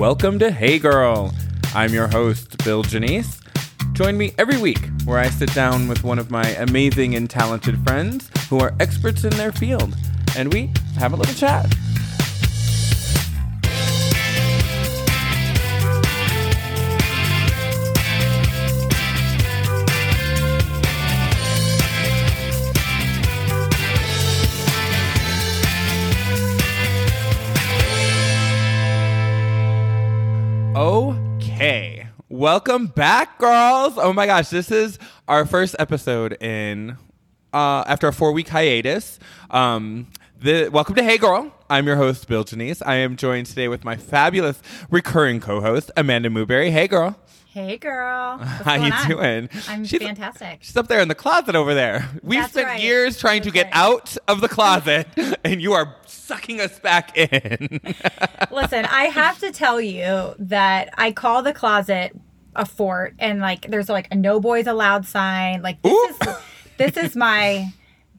Welcome to Hey Girl. I'm your host, Bill Janice. Join me every week where I sit down with one of my amazing and talented friends who are experts in their field, and we have a little chat. Welcome back, girls. Oh my gosh, this is our first episode in uh, after a four week hiatus. Um, the, welcome to Hey Girl. I'm your host, Bill Janice. I am joined today with my fabulous recurring co-host, Amanda Mooberry. Hey, girl. Hey, girl. How you on? doing? I'm She's- fantastic. She's up there in the closet over there. We've That's spent right. years trying to That's get right. out of the closet, and you are sucking us back in. Listen, I have to tell you that I call the closet a fort, and like, there's like a no boys allowed sign. Like, this Ooh. is this is my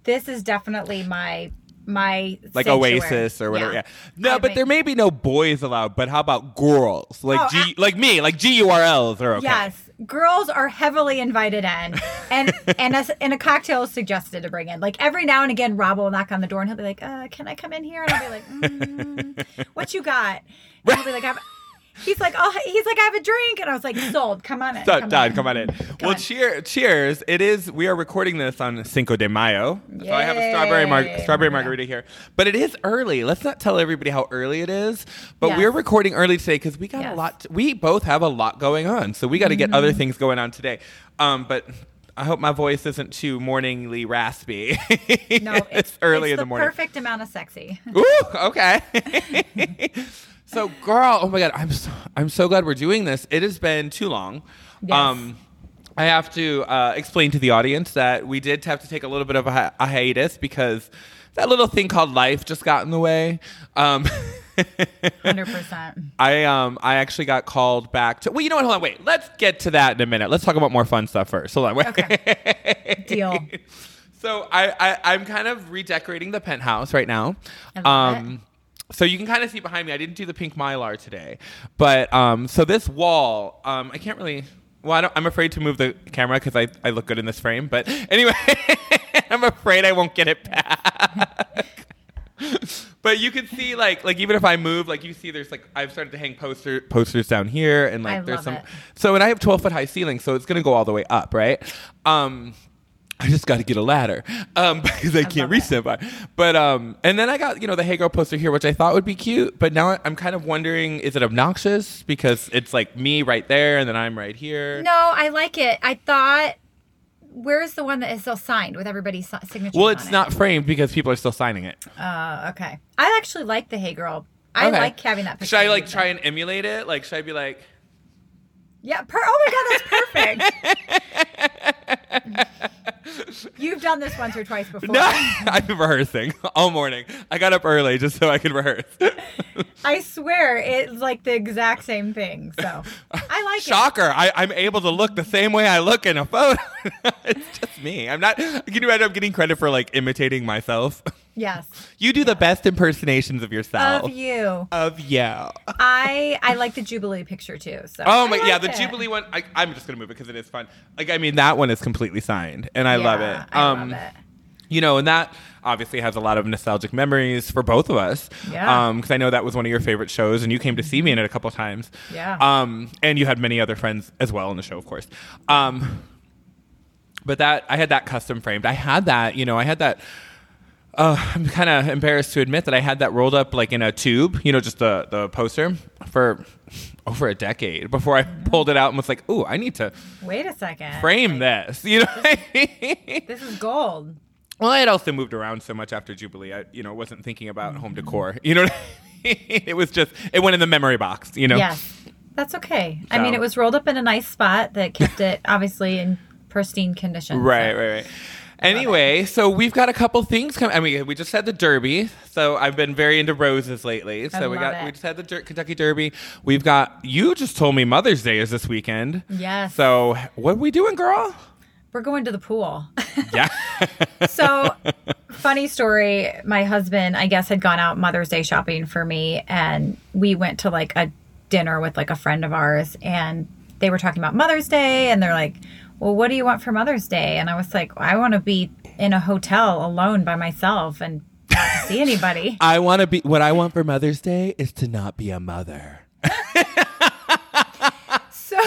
this is definitely my my like sanctuary. Oasis or whatever. Yeah. Yeah. No, I but there may be no boys allowed. But how about girls? Like Oh, G, like me, like G U R Ls are okay. Yes, girls are heavily invited in, and and a, and a cocktail is suggested to bring in. Like every now and again, Rob will knock on the door and he'll be like, uh, "Can I come in here?" And I'll be like, mm, "What you got?" And he'll be like. He's like, "Oh, he's like, I have a drink," and I was like, "Sold, come on in." Done, come done. on Come on in. well, on. cheer, cheers. It is. We are recording this on Cinco de Mayo, so I have a strawberry mar- Yay. strawberry Yeah. margarita here. But it is early. Let's not tell everybody how early it is. But Yes. we're recording early today because we got a lot. To, we both have a lot going on, so we got to get other Mm-hmm. things going on today. Um, but. I hope my voice isn't too morningly raspy. No, it's, early it's in the, the morning. perfect amount of sexy. Ooh, okay. so, girl, oh my god, I'm so, I'm so glad we're doing this. It has been too long. Um, I have to uh, explain to the audience that we did have to take a little bit of a, hi- a hiatus because that little thing called life just got in the way. Um, Hundred percent. I um I actually got called back to. Well, you know what? Hold on, wait. Let's get to that in a minute. Let's talk about more fun stuff first. Hold on, wait. Okay. Deal. So I, I I'm kind of redecorating the penthouse right now. I love um so you can kind of see behind me. I didn't do the pink mylar today, but um so this wall um I can't really. Well, I don't, I'm afraid to move the camera because I, I look good in this frame. But anyway, I'm afraid I won't get it back. but you can see like like even if I move, like you see, there's like I've started to hang poster posters down here, and like I there's some. it. So and I have 12 foot high ceilings, so it's gonna go all the way up, right? Um, I just got to get a ladder um, because I, can't reach that far. But um, and then I got you know the Hey Girl poster here, which I thought would be cute. But now I'm kind of wondering, is it obnoxious because it's like me right there, and then I'm right here. No, I like it. I thought, where's the one that is still signed with everybody's signature? Well, it's it? not framed because people are still signing it. Uh, okay. I actually like the Hey Girl. I Okay. like having that. Should I like try and emulate it? Like, should I be like? Yeah. Per- oh my god, that's perfect. You've done this once or twice before. No, I've been rehearsing all morning. I got up early just so I could rehearse. I swear it's like the exact same thing. So I like it. Shocker! I'm able to look the same way I look in a photo. it's just me. I'm not. Can you imagine? I'm getting credit for like imitating myself. Yes. You do the best impersonations of yourself. Of you. Of you. I I like the Jubilee picture too. So Oh my, yeah, the it. Jubilee one. I, I'm just gonna move it because it is fun. Like, I mean, that one is completely signed, and I love Yeah, it. I Um, love it. You know, and that obviously has a lot of nostalgic memories for both of us. Yeah. Um, because I know that was one of your favorite shows, and you came to see me in it a couple times. Yeah. Um, and you had many other friends as well in the show, of course. Um, but that I had that custom framed. I had that. You know, I had that. Uh, I'm kind of embarrassed to admit that I had that rolled up like in a tube, you know, just the the poster for over a decade before I pulled it out and was like, "Ooh, I need to Wait a second. frame this." You know. I mean? This is gold. Well, I had also moved around so much after Jubilee. I, you know, wasn't thinking about home decor. You know, what I mean? it was just it went in the memory box. You know. Yes. That's okay. I mean, it was rolled up in a nice spot that kept it obviously in pristine condition. Right, so- right, right. Anyway, so we've got a couple things coming. I mean, we just had the Derby, so I've been very into roses lately. So we love got it. we just had the Der- Kentucky Derby. We've got you just told me Mother's Day is this weekend. Yes. So what are we doing, girl? We're going to the pool. Yeah. so, funny story. My husband, I guess, had gone out Mother's Day shopping for me, and we went to like a dinner with like a friend of ours, and they were talking about Mother's Day, and they're like, "Well, what do you want for Mother's Day?" And I was like, "I want to be in a hotel alone by myself and not see anybody." I want to be. What I want for Mother's Day is to not be a mother. so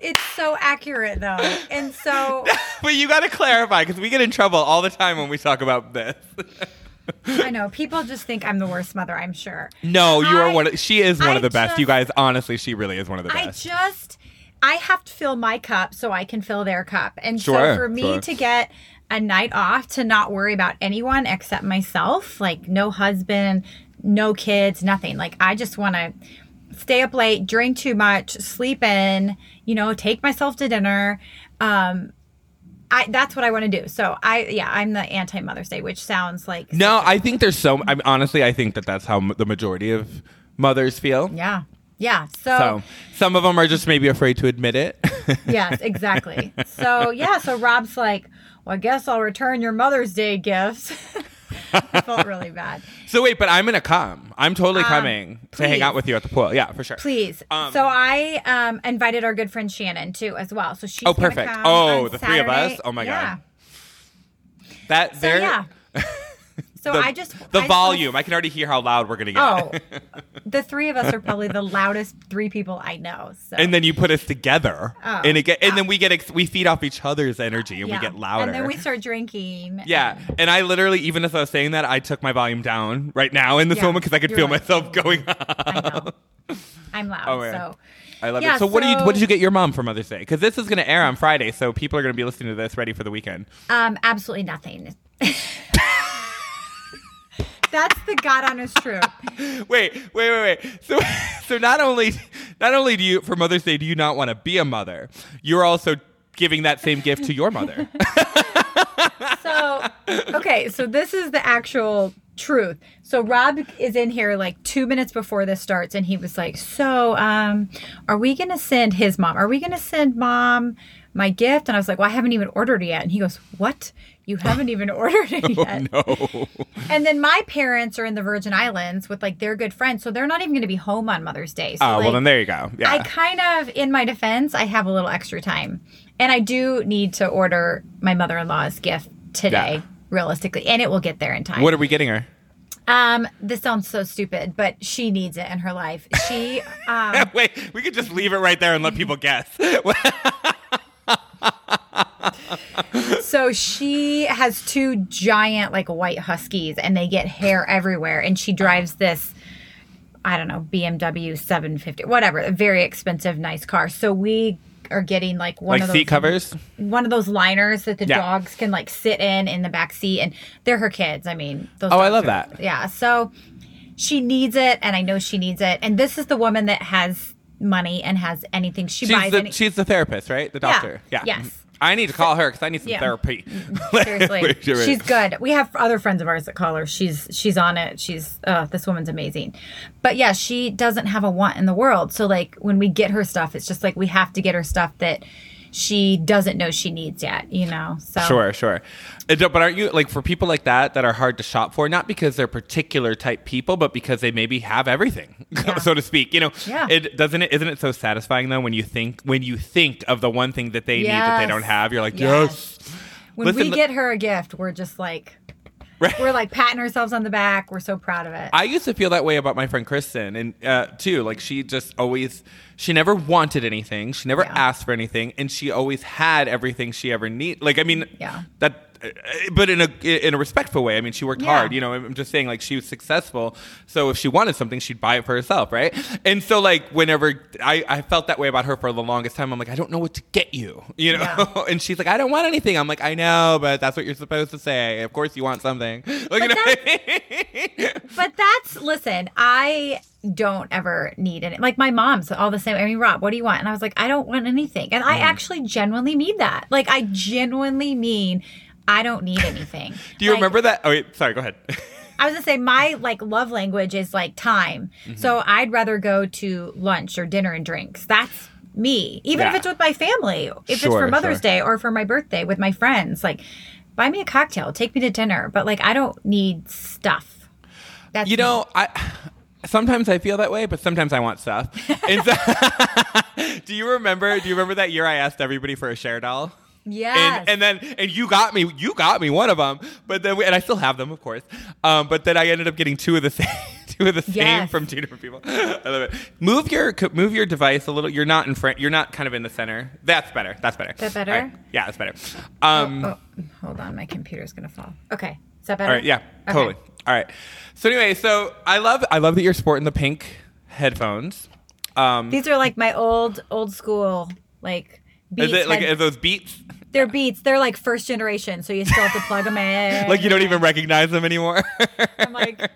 it's so accurate though, and so but you got to clarify because we get in trouble all the time when we talk about this. I know people just think I'm the worst mother. I'm sure. no, you are one. Of, she is one I of the best. you guys, honestly, she really is one of the best. I best. just I have to fill my cup so I can fill their cup. And Sure, so for me sure. to get a night off to not worry about anyone except myself, like no husband, no kids, nothing. Like I just want to stay up late, drink too much, sleep in, you know, take myself to dinner. Um I that's what I want to do. So I yeah, I'm the anti Mother's Day, which sounds like no, I think there's so. I mean, honestly, I think that that's how m- the majority of mothers feel. yeah. Yeah. So some of them are just maybe afraid to admit it. Yes, exactly. so yeah, so Rob's like, well, I guess I'll return your Mother's Day gifts. I felt really bad. so wait, but I'm gonna come. I'm totally Um, coming to hang out with you at the pool. Yeah, for sure. Please. Um, so I um, invited our good friend Shannon too, as well. So she's Oh, perfect. come Oh, the three of us? Oh, my yeah. God. That So there. yeah. So the, I just the I just wanna- volume. I can already hear how loud we're gonna get. Oh, the three of us are probably the loudest three people I know. So and then you put us together, Oh. and it get, and then we get ex- we feed off each other's energy, and yeah. we get louder. And then we start drinking. yeah, and I literally, even as I was saying that, I took my volume down right now in this Yeah. moment because I could feel like, myself going up. I. I'm loud. Oh. So I love Yeah, it. So, what do you what did you get your mom for Mother's Day? Because this is going to air on Friday, so people are going to be listening to this ready for the weekend. Um, absolutely nothing. That's the God honest truth. Wait, wait, wait, wait. So, so not only not only do you for Mother's Day do you not want to be a mother, you're also giving that same gift to your mother. So, okay, so this is the actual truth. So Rob is in here like two minutes before this starts, and he was like, "So, um, are we gonna send his mom? Are we gonna send mom my gift?" And I was like, "Well, I haven't even ordered it yet." And he goes, "What? You haven't even ordered it yet?" no. And then my parents are in the Virgin Islands with like their good friends, so they're not even gonna be home on Mother's Day. So, Oh, well then there you go. Yeah. I kind of, in my defense, I have a little extra time. And I do need to order my mother in law's gift today, Yeah. realistically, and it will get there in time. what are we getting her? um, this sounds so stupid, but she needs it in her life. She, um, Wait, we could just leave it right there and let people guess. so she has two giant, like white huskies, and they get hair everywhere. And she drives this, I don't know, BMW 750, whatever, a very expensive, nice car. So we are getting like one like of those seat covers? one of those liners that the Yeah. dogs can like sit in in the back seat and they're her kids i mean those Oh, I love are- that. yeah so she needs it and i know she needs it and this is the woman that has money and has anything she She's buys the, any- she's the therapist, right? The doctor. Yeah. Yes. Mm-hmm. I need to call her because I need some Yeah. therapy. seriously. She's good. We have other friends of ours that call her. She's she's on it. She's uh this woman's amazing. But yeah she doesn't have a want in the world. So like when we get her stuff it's just like we have to get her stuff that she doesn't know she needs yet you know so Sure, sure. Uh, But aren't you like for people like that that are hard to shop for? Not because they're particular type people, but because they maybe have everything, Yeah. so to speak. You know, Yeah. it doesn't it isn't it so satisfying though when you think when you think of the one thing that they need that they don't have, you're like, Yes. yes. when Listen, we get her a gift, we're just like Right. we're like patting ourselves on the back. We're so proud of it. I used to feel that way about my friend Kristen, and uh, too. Like she just always, she never wanted anything. She never Yeah. asked for anything, and she always had everything she ever need. Like I mean, Yeah. that. Uh, But in a in a respectful way. I mean, she worked Yeah. hard. You know, I'm just saying, like she was successful. So if she wanted something, she'd buy it for herself, right? And so, like whenever I, I felt that way about her for the longest time, I'm like, I don't know what to get you, you know. Yeah. and she's like, I don't want anything. I'm like, I know, but that's what you're supposed to say. Of course, you want something. Like, you know. but that's listen, I don't ever need it. Like my mom's all the same. I mean, Rob, what do you want? And I was like, I don't want anything. And Mm. I actually genuinely mean that. Like I genuinely mean I don't need anything. Do you Like, remember that? Oh, wait, sorry. Go ahead. I was gonna say my like love language is like time. Mm-hmm. So I'd rather go to lunch or dinner and drinks. That's me. Even if it's with my family. If it's for Mother's sure. Day or for my birthday with my friends, like buy me a cocktail, take me to dinner. But like I don't need stuff. That's You know, I sometimes I feel that way, but sometimes I want stuff. So- do you remember? Do you remember that year I asked everybody for a Cher doll? Yes. And, and then and you got me you got me one of them, but then we, and I still have them, of course. Um, but then I ended up getting two of the same two of the same Yes. from two different people. I love it. Move your move your device a little. You're not in front. You're not kind of in the center. That's better. That's better. That better? Right. Yeah, that's better. Um, oh, hold on, my computer's gonna fall. Okay, is that better? All right. Yeah. Okay. Totally. All right. So anyway, so I love I love that you're sporting the pink headphones. Um, These are like my old old school like beats. is it like head- those beats? They're beats. They're like first generation, so you still have to plug them in. Like you don't even recognize them anymore. I'm like,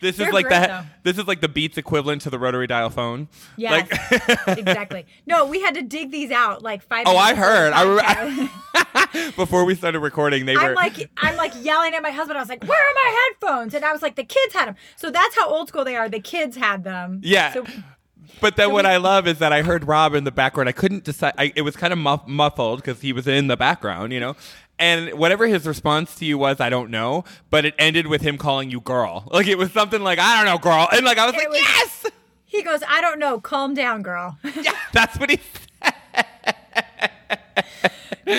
this is like great, the though. this is like the Beats equivalent to the rotary dial phone. yes, Like exactly. No, we had to dig these out like five. Oh, I heard. I podcast. before we started recording, they were I'm like, I'm like yelling at my husband. I was like, "Where are my headphones?" And I was like, "The kids had them." So that's how old school they are. The kids had them. Yeah. So But then what I love is that I heard Rob in the background. I couldn't decide. I, it was kind of muff, muffled because he was in the background, you know. And whatever his response to you was, I don't know. But it ended with him calling you girl. Like it was something like, I don't know, girl. And like I was It like, was- yes, he goes, "I don't know. Calm down, girl. yeah, that's what he said.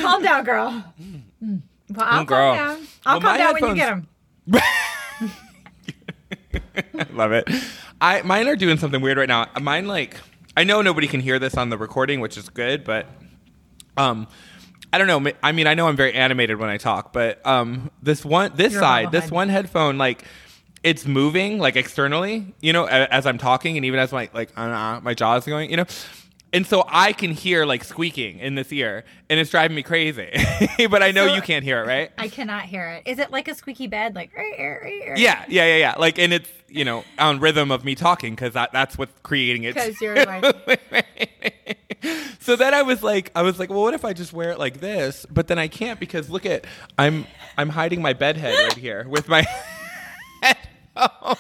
calm down, girl." Mm. Well, I'll Mm, girl. calm down. I'll Well, calm down when you get him. them. Love it. I mine are doing something weird right now. Mine like I know nobody can hear this on the recording, which is good, but um I don't know. I mean, I know I'm very animated when I talk, but um this one this You're side, this one headphone like it's moving like externally, you know, as I'm talking and even as my like uh, my jaw is going, you know. And so I can hear like squeaking in this ear, and it's driving me crazy. but I know So- you can't hear it, right? I cannot hear it. Is it like a squeaky bed? Like, right, right? Yeah, yeah, yeah, yeah. Like, and it's you know on rhythm of me talking because that, that's what's creating it. Because you're like, so then I was like, I was like, well, what if I just wear it like this? But then I can't because look at I'm I'm hiding my bed head right here with my. oh,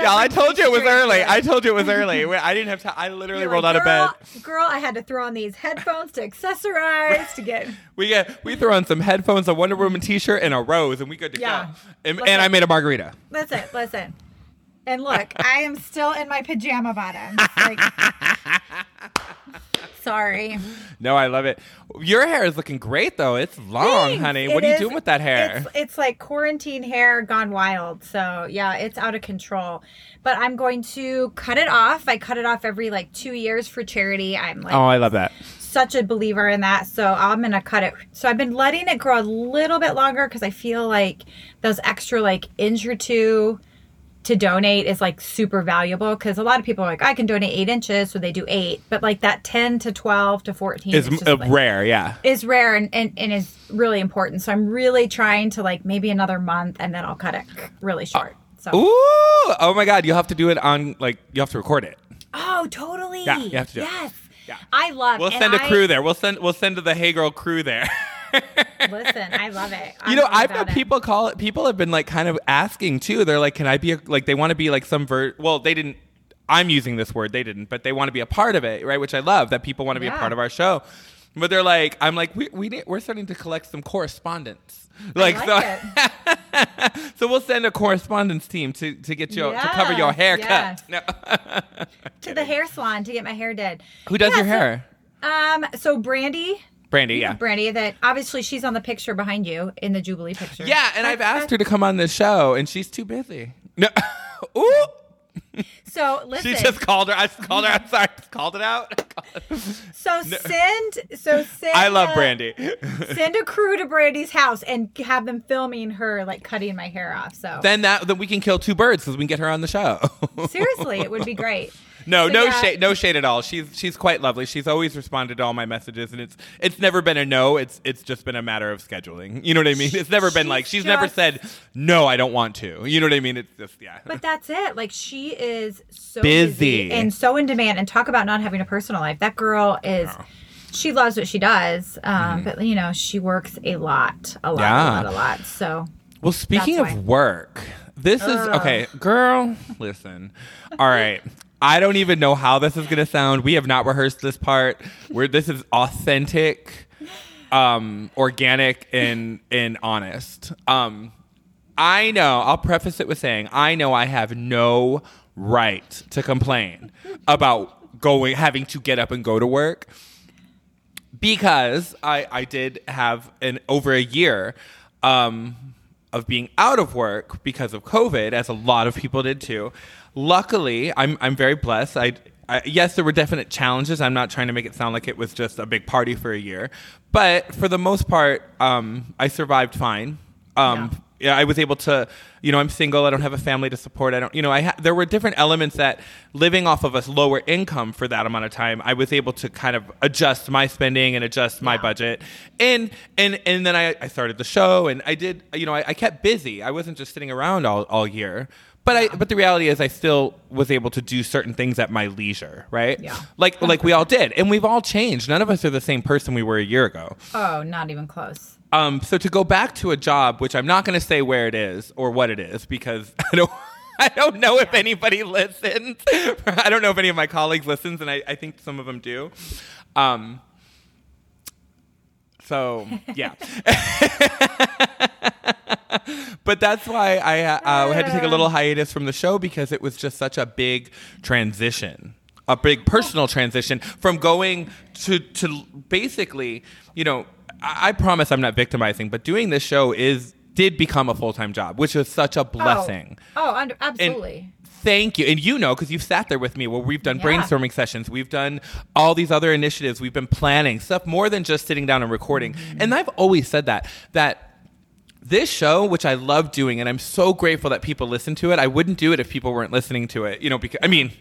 Yeah, I told you it was early. I told you it was early. I didn't have time. I literally You're rolled like, out of bed. girl, Girl, I had to throw on these headphones to accessorize to get. We get we throw on some headphones, a Wonder Woman T-shirt, and a rose, and we good to Yeah. go. And, and I made a margarita. That's it. Listen, listen. And look, I am still in my pajama bottoms. Like, sorry. No, I love it. Your hair is looking great though. It's long, Thanks. honey. It What are you is- doing with that hair? It's, it's like quarantine hair gone wild. So yeah, it's out of control. But I'm going to cut it off. I cut it off every like two years for charity. I'm like oh, I love that. such a believer in that. So I'm gonna cut it. So I've been letting it grow a little bit longer because I feel like those extra like inch or two to donate is like super valuable because a lot of people are like I can donate eight inches, so they do eight, but like that ten to twelve to fourteen It's is just uh, like, rare, yeah. is rare and, and, and is really important. So I'm really trying to like maybe another month and then I'll cut it really short. So Ooh! Oh my God! You have to do it on like you have to record it. oh totally Yeah, you have to do it. yes Yeah. I love We'll send a crew there. We'll send we'll send the Hey Girl crew there. Listen, I love it. you I'm know, I've it. people call it. People have been like kind of asking too. They're like, "Can I be a, like?" They want to be like some ver. Well, they didn't. I'm using this word. They didn't, but they want to be a part of it, right? Which I love that people want to be a part of our show. But they're like, I'm like, we we need, we're starting to collect some correspondence. Like, like so, so we'll send a correspondence team to to get you to cover your Yes, haircut. No. to the hair salon to get my hair did. Who does Yeah, your so- hair? Um, so Brandy, Brandy, yeah. Brandy, that obviously she's on the picture behind you in the Jubilee picture. Yeah, and I've asked her to come on this show, and she's too busy. No. Ooh. So listen, She just called her. I called her. I'm sorry. I just called it out. so send, so send. I love a- Brandy. Send a crew to Brandy's house and have them filming her like cutting my hair off. So then that then we can kill two birds because we can get her on the show. seriously, it would be great. No, So, no yeah. shade, no shade at all. She's she's quite lovely. She's always responded to all my messages, and it's it's never been a no. It's it's just been a matter of scheduling. You know what I mean? It's never been like she's never said no. I don't want to. You know what I mean? It's just yeah. But that's it. Like she is so Busy. and so in demand. And talk about not having a personal life. That girl is. She loves what she does, um, but you know she works a lot, a lot. Yeah. a lot, a lot. So Well, speaking of why. work, this is okay, girl. Listen, all right. I don't even know how this is gonna sound. We have not rehearsed this part. Where this is authentic, um, organic, and and honest. Um, I know. I'll preface it with saying I know I have no right to complain about going having to get up and go to work because I I did have an over a year um, of being out of work because of COVID, as a lot of people did too. Luckily, I'm I'm very blessed. I, I yes, there were definite challenges. I'm not trying to make it sound like it was just a big party for a year, but for the most part, um, I survived fine. Um, Yeah. yeah, I was able to, you know, I'm single. I don't have a family to support. I don't, you know, I ha- there were different elements that living off of a lower income for that amount of time, I was able to kind of adjust my spending and adjust my Yeah. budget. And and and then I, I started the show and I did, you know, I, I kept busy. I wasn't just sitting around all, all year. But I, but the reality is, I still was able to do certain things at my leisure, right? Yeah. Like, like we all did, and we've all changed. None of us are the same person we were a year ago. Oh, not even close. Um, so to go back to a job, which I'm not going to say where it is or what it is because I don't. I don't know if anybody listens. I don't know if any of my colleagues listens, and I, I think some of them do. Um, so yeah, but that's why I uh, had to take a little hiatus from the show because it was just such a big transition, a big personal transition from going to to basically, you know, I, I promise I'm not victimizing, but doing this show is did become a full time job, which was such a blessing. Oh, oh under, And absolutely. Thank you. And you know, because you've sat there with me where we've done Yeah. brainstorming sessions, we've done all these other initiatives, we've been planning stuff more than just sitting down and recording. Mm-hmm. And I've always said that, that this show, which I love doing, and I'm so grateful that people listen to it, I wouldn't do it if people weren't listening to it. You know, because, I mean,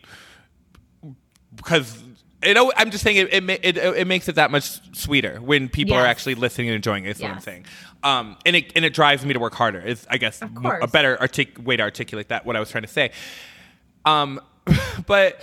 because. Know, I'm just saying it, it, it, it makes it that much sweeter when people are actually listening and enjoying it. Is what I'm saying. Um, and it and it drives me to work harder. Is I guess a better artic- way to articulate that. What I was trying to say. Um, but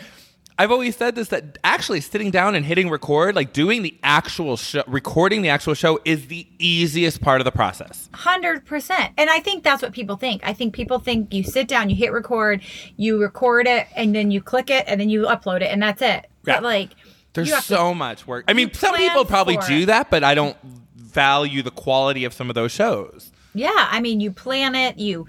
I've always said this that actually sitting down and hitting record, like doing the actual show, recording the actual show, is the easiest part of the process. Hundred percent. And I think that's what people think. I think people think you sit down, you hit record, you record it, and then you click it, and then you upload it, and that's it. Yeah. Like, There's you have to- so much work. I mean, some people probably do it. that, but I don't value the quality of some of those shows. yeah. I mean, you plan it. You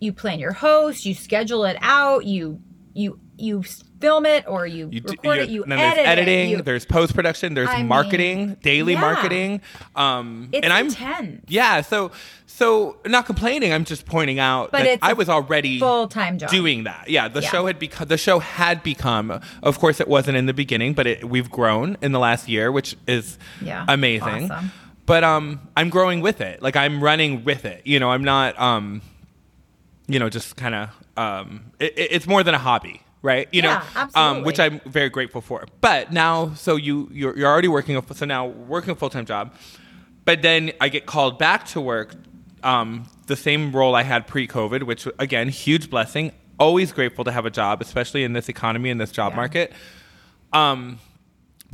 you plan your host. You schedule it out. You you you film it or you, You record it. You and then edit there's editing, it. You, there's post production, there's I mean, marketing, daily yeah. marketing. Um, it's and I'm intense. yeah, so so not complaining. I'm just pointing out But that I was already full-time job. doing that. Yeah, the Yeah. show had become the show had become. Of course, it wasn't in the beginning, but it, we've grown in the last year, which is Yeah, amazing. awesome. But um, I'm growing with it. Like I'm running with it. You know, I'm not um, you know, just kind of um, it- it's more than a hobby. Right, you Yeah, know, um, which. I'm very grateful for. But now, so you you're, you're already working. a- So now working a full time job, but then I get called back to work, um, the same role I had pre COVID, which again, huge blessing. Always grateful to have a job, especially in this economy in this job Yeah. market. Um,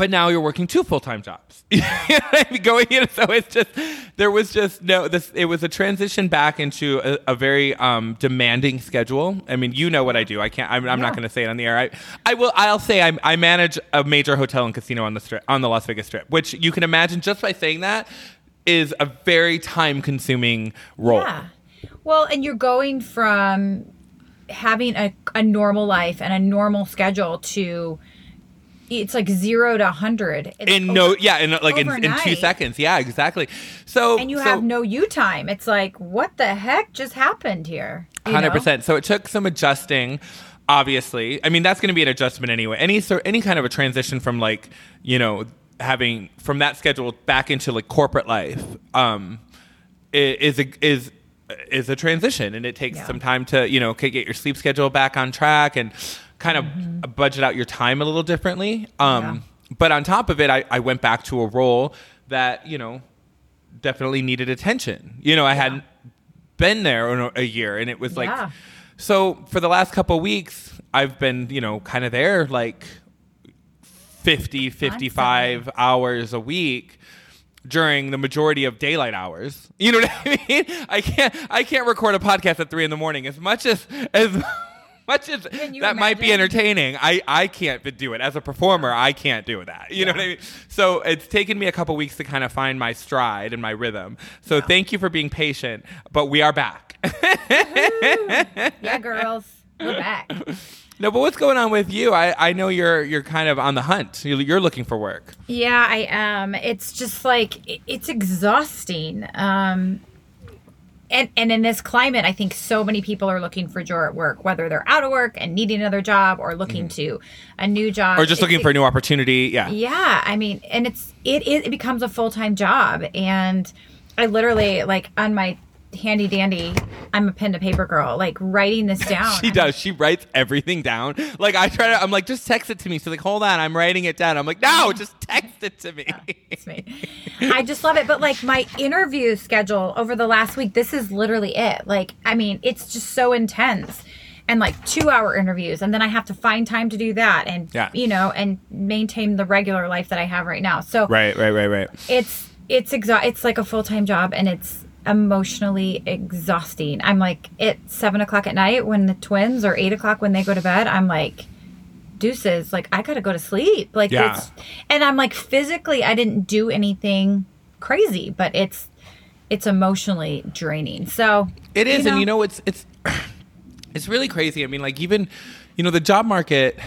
but now you're working two full time jobs. You know I mean? Going in, so it's just there was just no this. It was a transition back into a, a very um, demanding schedule. I mean, you know what I do. I can't. I'm, I'm not going to say it on the air. I, I will. I'll say I, I manage a major hotel and casino on the strip on the Las Vegas Strip, which you can imagine just by saying that is a very time consuming role. Yeah. Well, and you're going from having a, a normal life and a normal schedule to it's like zero to 100 It's In over- no, yeah, in like in, in two seconds, yeah, exactly. So and you so- have no you time it's like what the heck just happened here Hundred percent. So it took some adjusting. Obviously, I mean that's going to be an adjustment anyway. Any sort, any kind of a transition from like you know having from that schedule back into like corporate life um, is a, is is a transition, and it takes Yeah. some time to you know get your sleep schedule back on track and kind of budget out your time a little differently. Um, Mm-hmm. Yeah. But on top of it, I, I went back to a role that you know definitely needed attention. You know, I hadn't been there in a- a year, and it was like, Yeah. so for the last couple weeks, I've been, you know, kind of there like 50, 55 hours a week during the majority of daylight hours. You know what I mean? I can't, I can't record a podcast at three in the morning as much as, as much as that might be entertaining, I, I can't do it. As a performer, I can't do that. You know what I mean? So it's taken me a couple weeks to kind of find my stride and my rhythm. So thank you for being patient, but we are back. yeah, girls, we're back. no, but what's going on with you? I, I know you're you're kind of on the hunt. You're, you're looking for work. Yeah, I am. It's just like it- it's exhausting. Um and and in this climate, I think so many people are looking for joy at work, whether they're out of work and needing another job or looking mm-hmm. to a new job. Or just It's- looking for a new opportunity. Yeah. yeah, I mean, and it's it it, it becomes a full time job, and I literally like on my handy dandy, I'm a pen to paper girl, like writing this down. She does. She writes everything down. Like I try to. I'm like, just text it to me. So like, hold on, I'm writing it down. I'm like, no, just text it to me. It's me. I just love it. But like my interview schedule over the last week, this is literally it. Like, I mean, it's just so intense. And like two hour interviews, and then I have to find time to do that, and Yeah. you know, and maintain the regular life that I have right now. So Right, right, right, right. it's it's exa- it's like a full time job, and it's emotionally exhausting. I'm like at seven o'clock at night when the twins, or eight o'clock when they go to bed. I'm like, deuces, like I gotta go to sleep. Like Yeah. it's, and I'm like physically, I didn't do anything crazy, but it's it's emotionally draining. So It is, and you know, it's it's it's really crazy. I mean, like even you know, the job market.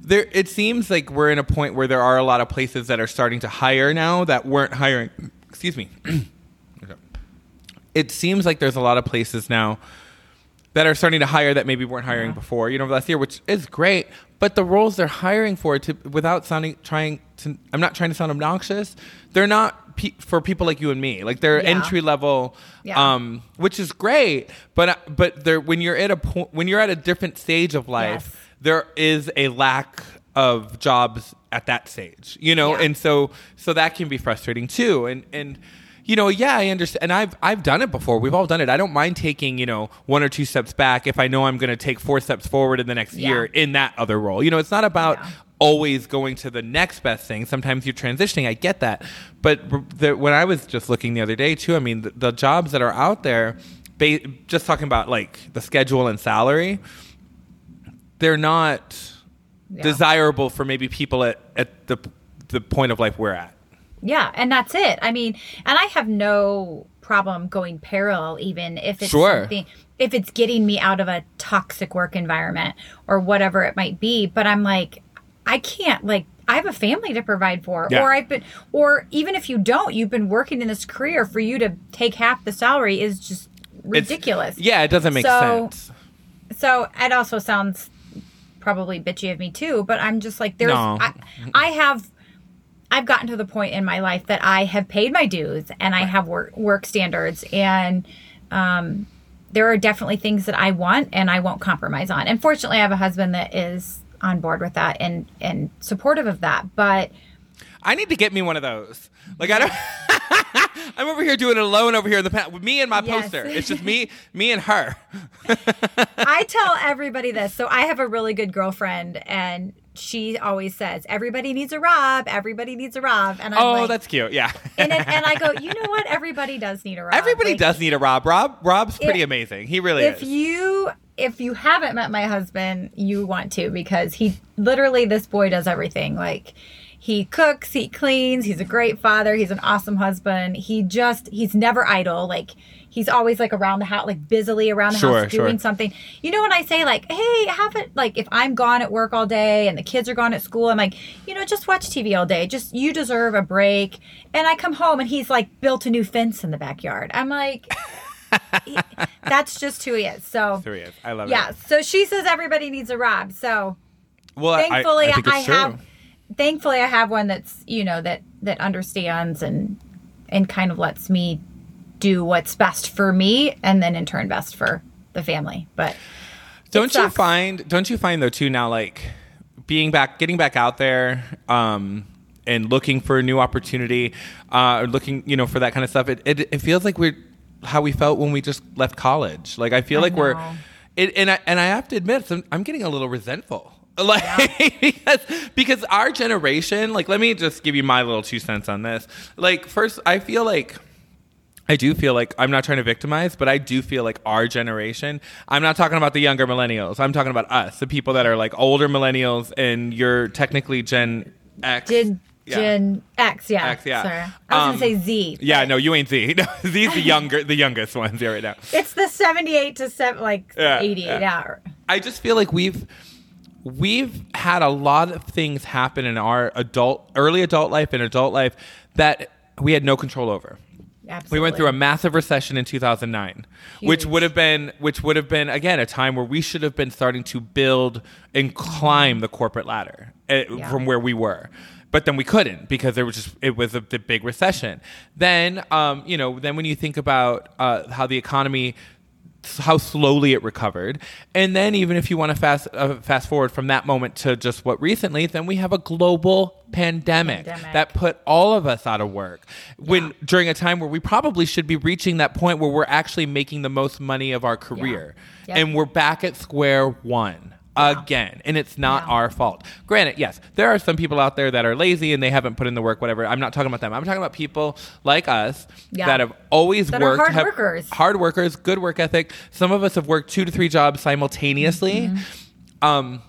There, it seems like we're in a point where there are a lot of places that are starting to hire now that weren't hiring. Excuse me. It seems like there's a lot of places now that are starting to hire that maybe weren't hiring before, you know, last year, which is great. But the roles they're hiring for, to without sounding trying to, I'm not trying to sound obnoxious. They're not pe- for people like you and me. Like they're Yeah. entry level, Yeah. um, which is great. But but they're when you're at a point when you're at a different stage of life, Yes. there is a lack of jobs at that stage, you know, Yeah. and so so that can be frustrating too. And and you know, yeah, I understand. And I've I've done it before. We've all done it. I don't mind taking you know one or two steps back if I know I'm going to take four steps forward in the next Yeah. year in that other role. You know, it's not about Yeah. always going to the next best thing. Sometimes you're transitioning. I get that, but the, when I was just looking the other day too, I mean, the, the jobs that are out there, ba- just talking about like the schedule and salary, they're not Yeah. desirable for maybe people at, at the the point of life we're at. Yeah, and that's it. I mean, and I have no problem going parallel, even if it's Sure. something, if it's getting me out of a toxic work environment or whatever it might be. But I'm like, I can't like. I have a family to provide for, Yeah. or I've been, or even if you don't, you've been working in this career for you to take half the salary is just It's- ridiculous. Yeah, it doesn't make So- sense. So it also sounds probably bitchy of me too, but I'm just like there's No. I, I have I've gotten to the point in my life that I have paid my dues and I have work work standards and um there are definitely things that I want and I won't compromise on. And fortunately I have a husband that is on board with that and and supportive of that. But I need to get me one of those. Like I don't. I'm over here doing it alone over here in the pen with me and my Yes. poster. It's just me, me and her. I tell everybody this. So I have a really good girlfriend and she always says, Everybody needs a Rob, everybody needs a Rob. And I'm oh, like, that's cute. Yeah. and, then, and I go, you know what? Everybody does need a Rob. Everybody Like, does need a Rob. Rob, Rob's pretty If- amazing. He really If is. you if you haven't met my husband, you want to because he literally this boy does everything. Like he cooks, he cleans, he's a great father, he's an awesome husband. He just he's never idle. Like he's always like around the house, like busily around the Sure, house doing sure. something. You know when I say like, hey, have it like if I'm gone at work all day and the kids are gone at school, I'm like, you know, just watch TV all day. Just you deserve a break. And I come home and he's like built a new fence in the backyard. I'm like he- that's just who he is. So There he is. I love yeah. it. Yeah. So she says everybody needs a Rob. So Well, thankfully, I, I, think it's true. have. Thankfully, I have one that's you know that that understands and and kind of lets me do what's best for me, and then in turn best for the family. But Don't you find? Don't you find though too now like being back, getting back out there, um, and looking for a new opportunity, uh, or looking you know for that kind of stuff. It it, it feels like we're how we felt when we just left college. Like I feel I like we're, it, and I and I have to admit, I'm, I'm getting a little resentful. Like because because our generation, like let me just give you my little two cents on this. Like first, I feel like I do feel like I'm not trying to victimize, but I do feel like our generation. I'm not talking about the younger millennials. I'm talking about us, the people that are like older millennials, and you're technically Gen X. Gen, Yeah. Gen X, yeah. X, yeah. Sorry. I was Um, gonna say Z. Yeah, no, you ain't Z. No, Z's the younger, the youngest ones here right now. It's the seventy-eight to seven, like Yeah, eighty-eight yeah. hour. I just feel like we've we've had a lot of things happen in our adult, early adult life and adult life that we had no control over. Absolutely. We went through a massive recession in 2009, which would have been which would have been again a time where we should have been starting to build and climb the corporate ladder eh, Yeah. from where we were. But then we couldn't because there was just it was a, the big recession. Then um, you know then when you think about uh, how the economy how slowly it recovered. And then even if you want to fast uh, fast forward from that moment to just what recently, then we have a global pandemic, Pandemic. that put all of us out of work. When during a time where we probably should be reaching that point where we're actually making the most money of our career. Yep. And we're back at square one. Again, and it's not Yeah. our fault. Granted, yes, there are some people out there that are lazy and they haven't put in the work, whatever. I'm not talking about them. I'm talking about people like us Yeah. that have always That worked, hard have- workers. hard workers, good work ethic. Some of us have worked two to three jobs simultaneously, Mm-hmm. um,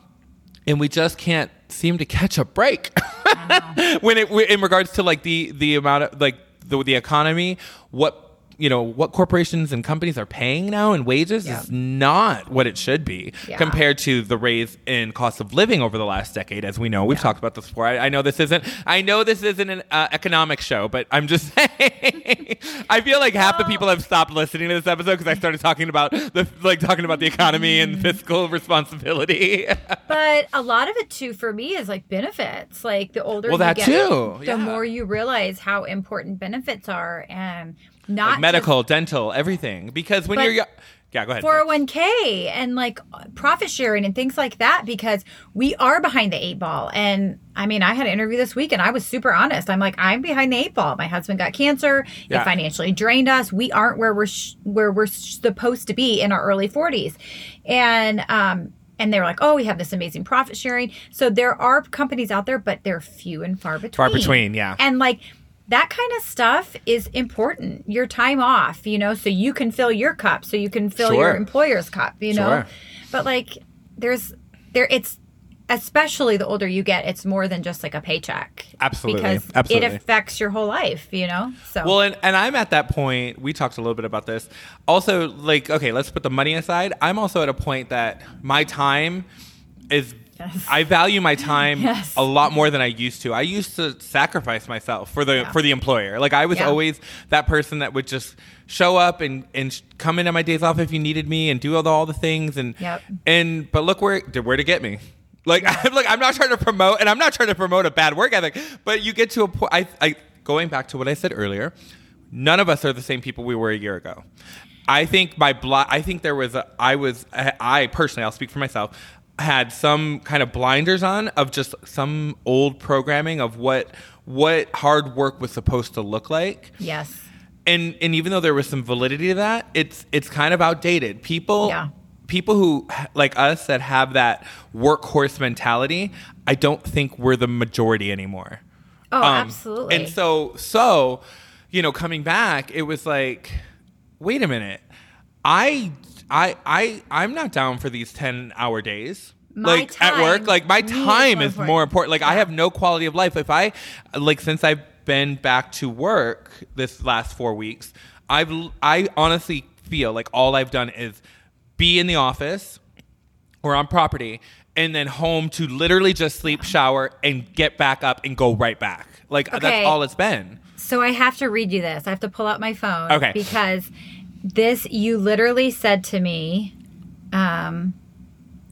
and we just can't seem to catch a break when it in regards to like the the amount of like the the economy. What you know what corporations and companies are paying now in wages Yeah. is not what it should be Yeah. compared to the raise in cost of living over the last decade. As we know, we've talked about this before. I, I know this isn't. I know this isn't an uh, economic show, but I'm just saying. I feel like half the people have stopped listening to this episode because I started talking about the like talking about the economy and fiscal responsibility. But a lot of it too for me is like benefits. Like the older Well, you that get, too, the yeah. more you realize how important benefits are and not like medical, dental, everything. Because when you're young, yeah, go ahead. Four hundred one k and like profit sharing and things like that because we are behind the eight ball. And I mean, I had an interview this week and I was super honest. I'm like, I'm behind the eight ball. My husband got cancer. Yeah. It financially drained us. We aren't where we're sh- where we're supposed to be in our early 40s. And um and they were like, "Oh, we have this amazing profit sharing." So there are companies out there, but they're few and far between. Far between, yeah. And like that kind of stuff is important. Your time off, you know, so you can fill your cup, so you can fill your employer's cup, you know. Sure. But like there's there it's especially the older you get, it's more than just like a paycheck. Absolutely. Because Absolutely. it affects your whole life, you know? So Well, and, and I'm at that point. We talked a little bit about this. Also, like, okay, let's put the money aside. I'm also at a point that my time is. Yes. I value my time Yes. a lot more than I used to. I used to sacrifice myself for the Yeah. for the employer. Like I was Yeah. always that person that would just show up and and come in on my days off if you needed me and do all the, all the things and Yep. and but look where where to get me. Like I'm like I'm not trying to promote and I'm not trying to promote a bad work ethic, but you get to a point. I, I going back to what I said earlier. None of us are the same people we were a year ago. I think my bli- I think there was a, I was I personally I'll speak for myself had some kind of blinders on of just some old programming of what what hard work was supposed to look like yes. and and even though there was some validity to that, it's it's kind of outdated. People Yeah. people who like us that have that workhorse mentality, I don't think we're the majority anymore. Oh, Um, absolutely. And so so, you know, coming back, it was like, wait a minute. I I I I'm not down for these 10 hour days. My like at work, like my to me is time is more important. Like I have no quality of life. If I like since I've been back to work this last 4 weeks, I've I honestly feel like all I've done is be in the office or on property and then home to literally just sleep, shower and get back up and go right back. Like Okay. that's all it's been. So I have to read you this. I have to pull out my phone. Okay. Because this, you literally said to me, um,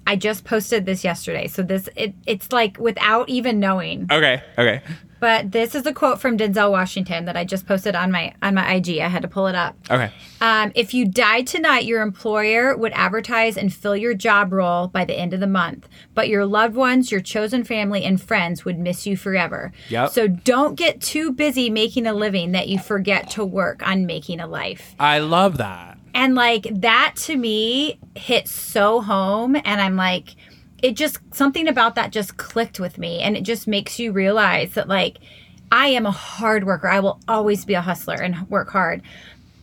I just posted this yesterday. So this, it, it's like without even knowing. Okay. Okay. But this is a quote from Denzel Washington that I just posted on my on my IG. I had to pull it up. Okay. Um, if you died tonight, your employer would advertise and fill your job role by the end of the month. But your loved ones, your chosen family, and friends would miss you forever. Yep. So don't get too busy making a living that you forget to work on making a life. I love that. And like that to me hit so home. And I'm like, it just, something about that just clicked with me. And it just makes you realize that like, I am a hard worker. I will always be a hustler and work hard.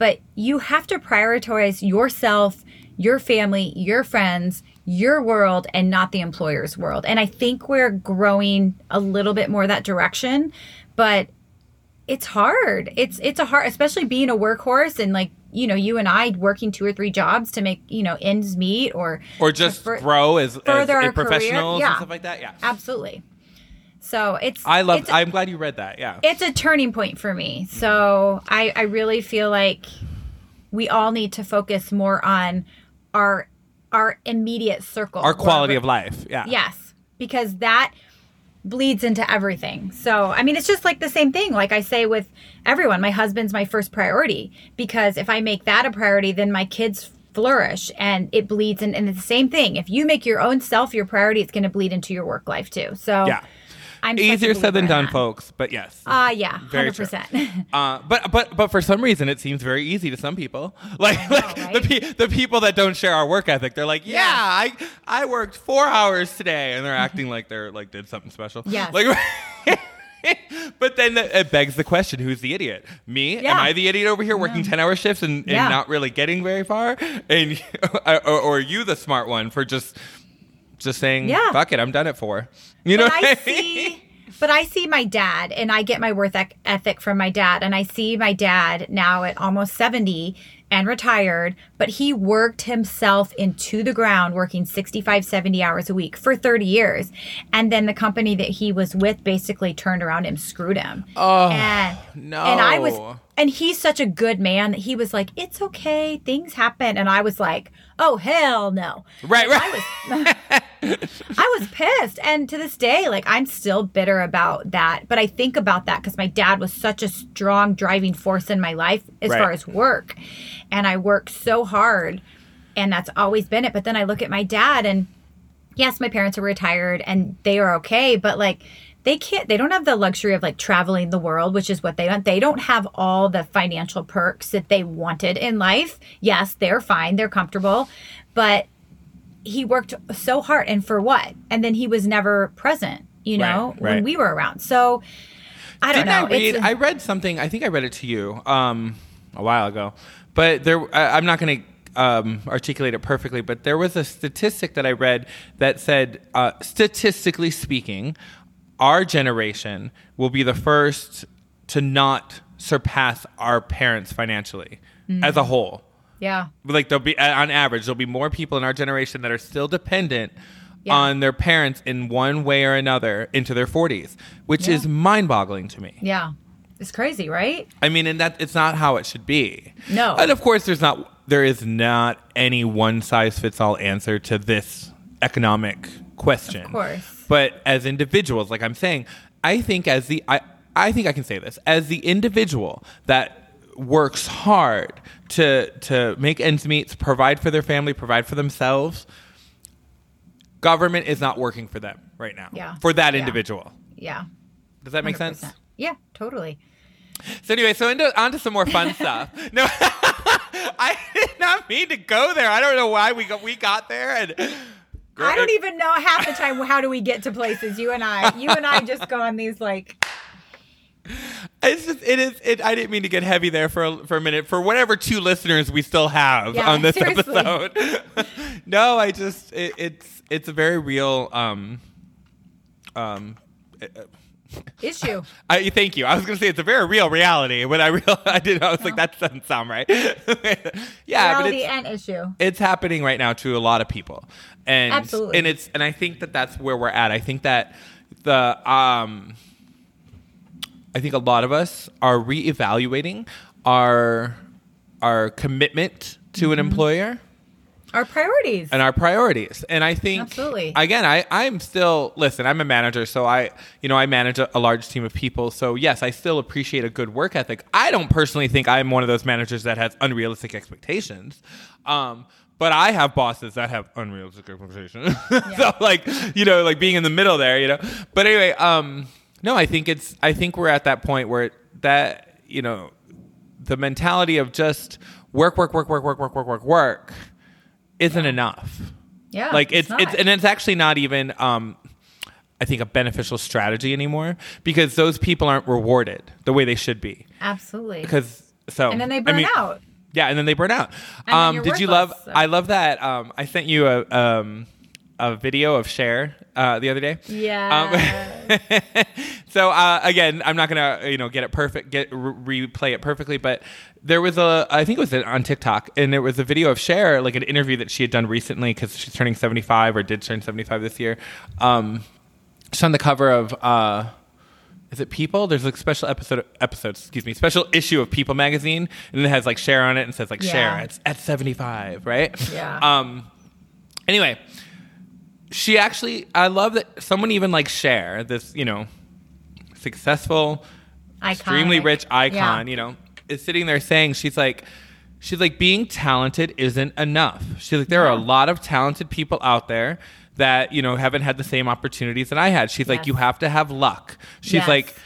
but you have to prioritize yourself, your family, your friends, your world, and not the employer's world. And I think we're growing a little bit more that direction, but it's hard. It's it's a hard, especially being a workhorse and like you know you and I working two or three jobs to make you know ends meet or or just fur- grow as, as a professionals Yeah. and stuff like that. Yeah. absolutely. So it's I love. it's, I'm glad you read that. Yeah. it's a turning point for me. So I, I really feel like we all need to focus more on our our immediate circle. Our quality of life. Yeah. Yes, because that bleeds into everything. So, I mean, it's just like the same thing. Like I say with everyone, my husband's my first priority because if I make that a priority, then my kids flourish and it bleeds in and it's the same thing. If you make your own self your priority, it's going to bleed into your work life too. So, Yeah. I'm Easier said than done, that. folks. But yes. Ah, yeah, hundred percent. Uh, but but but for some reason it seems very easy to some people. Like, like the right? pe- the people that don't share our work ethic, they're like, yeah, Yeah. I I worked four hours today, and they're acting like they're like did something special. Yes. Like. But then it begs the question: Who's the idiot? Me? yeah. Am I the idiot over here working ten-hour shifts and, and Yeah. not really getting very far? And or, or are you the smart one for just just saying, Yeah. "Fuck it, I'm done at four. You know? but what I I see, but I see my dad, and I get my worth ethic from my dad, and I see my dad now at almost seventy and retired, but he worked himself into the ground, working 65, 70 hours a week for thirty years, and then the company that he was with basically turned around and screwed him. Oh and, no! and I was, and he's such a good man that he was like, "It's okay, things happen," and I was like, "Oh hell no!" right, right. I was I was pissed. And to this day, like I'm still bitter about that. But I think about that because my dad was such a strong driving force in my life as Right. far as work. And I worked so hard and that's always been it. But then I look at my dad and yes, my parents are retired and they are okay, but like they can't they don't have the luxury of like traveling the world, which is what they want. They don't have all the financial perks that they wanted in life. Yes, they're fine, they're comfortable, but he worked so hard and for what? And then he was never present, you know, Right, when we were around. So I don't Didn't know. I read? I read something. I think I read it to you um, a while ago, but there. I, I'm not going to um, articulate it perfectly. But there was a statistic that I read that said, uh, statistically speaking, our generation will be the first to not surpass our parents financially Mm. as a whole. yeah. Like there'll be on average there'll be more people in our generation that are still dependent Yeah. on their parents in one way or another into their 40s, which Yeah. is mind-boggling to me. Yeah. It's crazy, right? I mean, and that it's not how it should be. No. And of course, there's not there is not any one size fits all answer to this economic question. Of course. But as individuals, like I'm saying, I think as the I I think I can say this as the individual that works hard to to make ends meet, to provide for their family, provide for themselves. Government is not working for them right now. Yeah. For that Yeah. individual. Yeah. Does that make sense? 100%. Yeah, totally. So anyway, so into, on to some more fun stuff. No, I did not mean to go there. I don't know why we got we got there, and I don't even know half the time how do we get to places. You and I, you and I just go on these like It's just it is. It, I didn't mean to get heavy there for a, for a minute. For whatever two listeners we still have Yeah, on this seriously. episode. no, I just it, it's it's a very real um um. uh, issue. I thank you. I was going to say it's a very real reality. When I real I did, I was like that doesn't sound right. yeah, but Reality and issue. it's happening right now to a lot of people and Absolutely. and it's and i think that that's where we're at i think that the um i think a lot of us are reevaluating our our commitment to Mm-hmm. an employer Our priorities. and our priorities and i think Absolutely. again i i'm still listen i'm a manager so i you know i manage a, a large team of people so yes i still appreciate a good work ethic i don't personally think i'm one of those managers that has unrealistic expectations um but I have bosses that have unrealistic expectations. so like, you know, like being in the middle there, you know. But anyway, um no, I think it's I think we're at that point where that, you know, the mentality of just work, work, work, work, work, work, work, work, work isn't enough yeah. like it's not. it's and it's actually not even um i think a beneficial strategy anymore because those people aren't rewarded the way they should be absolutely. because so and then they I burn mean, out. Yeah, and then they burn out. Um, did you love? so. I love that. Um, I sent you a um, a video of Cher uh, the other day. Yeah. Um, so uh, again, I'm not gonna you know get it perfect, get re- replay it perfectly, but there was a I think it was on TikTok, and there was a video of Cher, like an interview that she had done recently because she's turning 75 or did turn 75 this year. Um, she's on the cover of. Uh, is it People? There's a special episode, episodes, excuse me, special issue of People magazine, and it has like Cher on it, and says like Cher Yeah. at, at 75, right? Yeah. Um. Anyway, she actually, I love that someone even like Cher, this you know, successful, extremely rich icon, Yeah. you know, is sitting there saying she's like. She's like being talented isn't enough. She's like there are a lot of talented people out there that you know haven't had the same opportunities that I had. She's like you have to have luck. She's Yes. like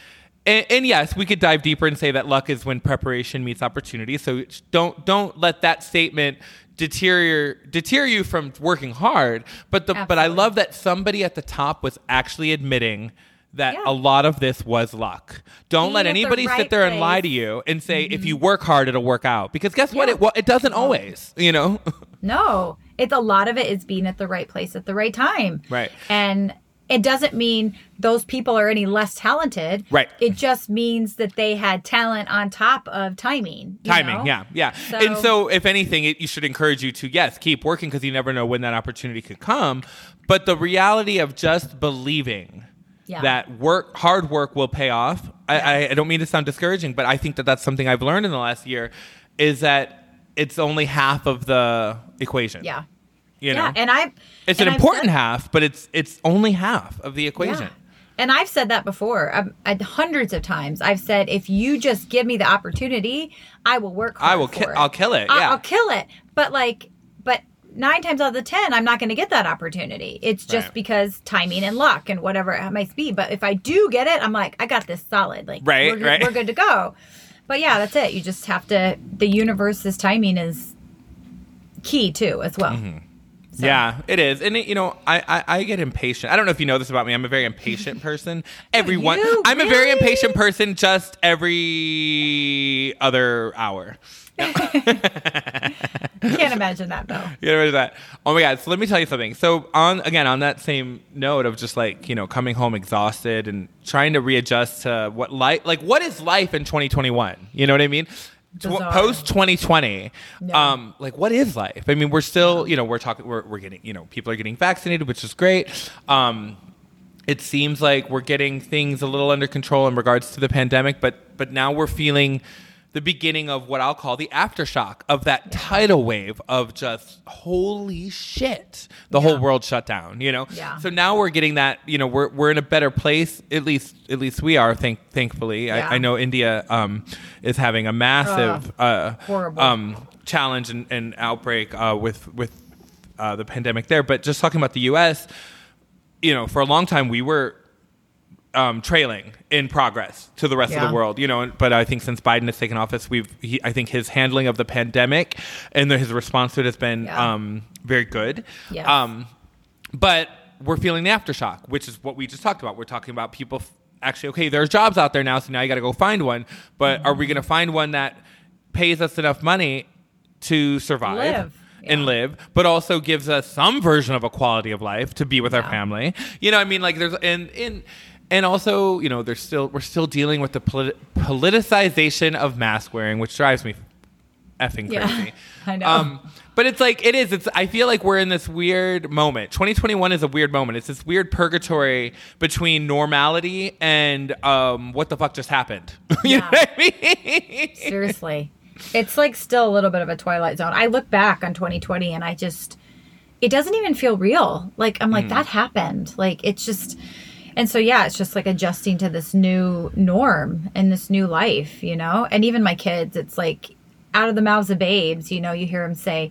and, and yes, we could dive deeper and say that luck is when preparation meets opportunity. So don't don't let that statement deter deter you from working hard. But the but I love that somebody at the top was actually admitting that Yeah. a lot of this was luck. Don't Being let at the anybody sit right there and lie to you and say if you mm-hmm. work hard it'll work out. Because guess what? It well, it doesn't always. You know. No, it's a lot of it is being at the right place at the right time. Right. And it doesn't mean those people are any less talented. Right. It just means that they had talent on top of timing. you timing know? yeah yeah So- and so if anything it, you should encourage you to yes keep working because you never know when that opportunity could come but the reality of just believing Yeah. that work hard work will pay off I, I, I don't mean to sound discouraging but i think that that's something i've learned in the last year is that it's only half of the equation Yeah. you know Yeah. And I it's and an I've important said- half but it's it's only half of the equation Yeah. And I've said that before um, I, hundreds of times. I've said, if you just give me the opportunity, I will work hard I will for ki- it. I'll kill it, I- yeah. I'll kill it. But like, but nine times out of the ten, I'm not going to get that opportunity. It's just Right. because timing and luck and whatever it might be. But if I do get it, I'm like, I got this solid. Like, Right, we're, good- right. we're good to go. But yeah, that's it. You just have to. The universe's timing is key too, as well. Mm-hmm. Yeah, it is, and it, you know, I, I I get impatient. I don't know if you know this about me. I'm a very impatient person. Everyone, you? I'm a very impatient person. Just every other hour. Can't imagine that though. What is that? Oh my god! So let me tell you something. So on again on that same note of just like you know coming home exhausted and trying to readjust to what life like what is life in 2021? You know what I mean? Post 2020, Yeah. um, like what is life? I mean, we're still you know we're talking we're we're getting you know people are getting vaccinated, which is great. Um, it seems like we're getting things a little under control in regards to the pandemic, but but now we're feeling the beginning of what I'll call the aftershock of that tidal wave of just holy shit, the whole world shut down. You know, Yeah. so now we're getting that. You know, we're we're in a better place. At least at least we are. Thank thankfully, Yeah. I, I know India um, is having a massive uh, horrible. um, challenge and, and outbreak uh, with with uh, the pandemic there. But just talking about the U.S you know, for a long time we were um, trailing in progress to the rest of the world. You know, but I think since Biden has taken office, we've he, I think his handling of the pandemic and the, his response to it has been Yeah. um, very good. Yes. Um, but we're feeling the aftershock, which is what we just talked about. We're talking about people f- actually okay. There's jobs out there now, so now you got to go find one. But are we going to find one that pays us enough money to survive? Live. and Yeah. live, but also gives us some version of a quality of life to be with our family. You know, I mean, like there's and and and also, you know, there's still we're still dealing with the polit- politicization of mask wearing, which drives me effing Yeah. crazy. I know. Um, but it's like it is. It's. I feel like we're in this weird moment. 2021 is a weird moment. It's this weird purgatory between normality and um, what the fuck just happened. you Yeah. know what I mean? Seriously. It's like still a little bit of a twilight zone. I look back on 2020 and I just it doesn't even feel real. Like I'm like that happened. Like it's just and so yeah, it's just like adjusting to this new norm and this new life, you know? And even my kids, it's like out of the mouths of babes, you know, you hear them say,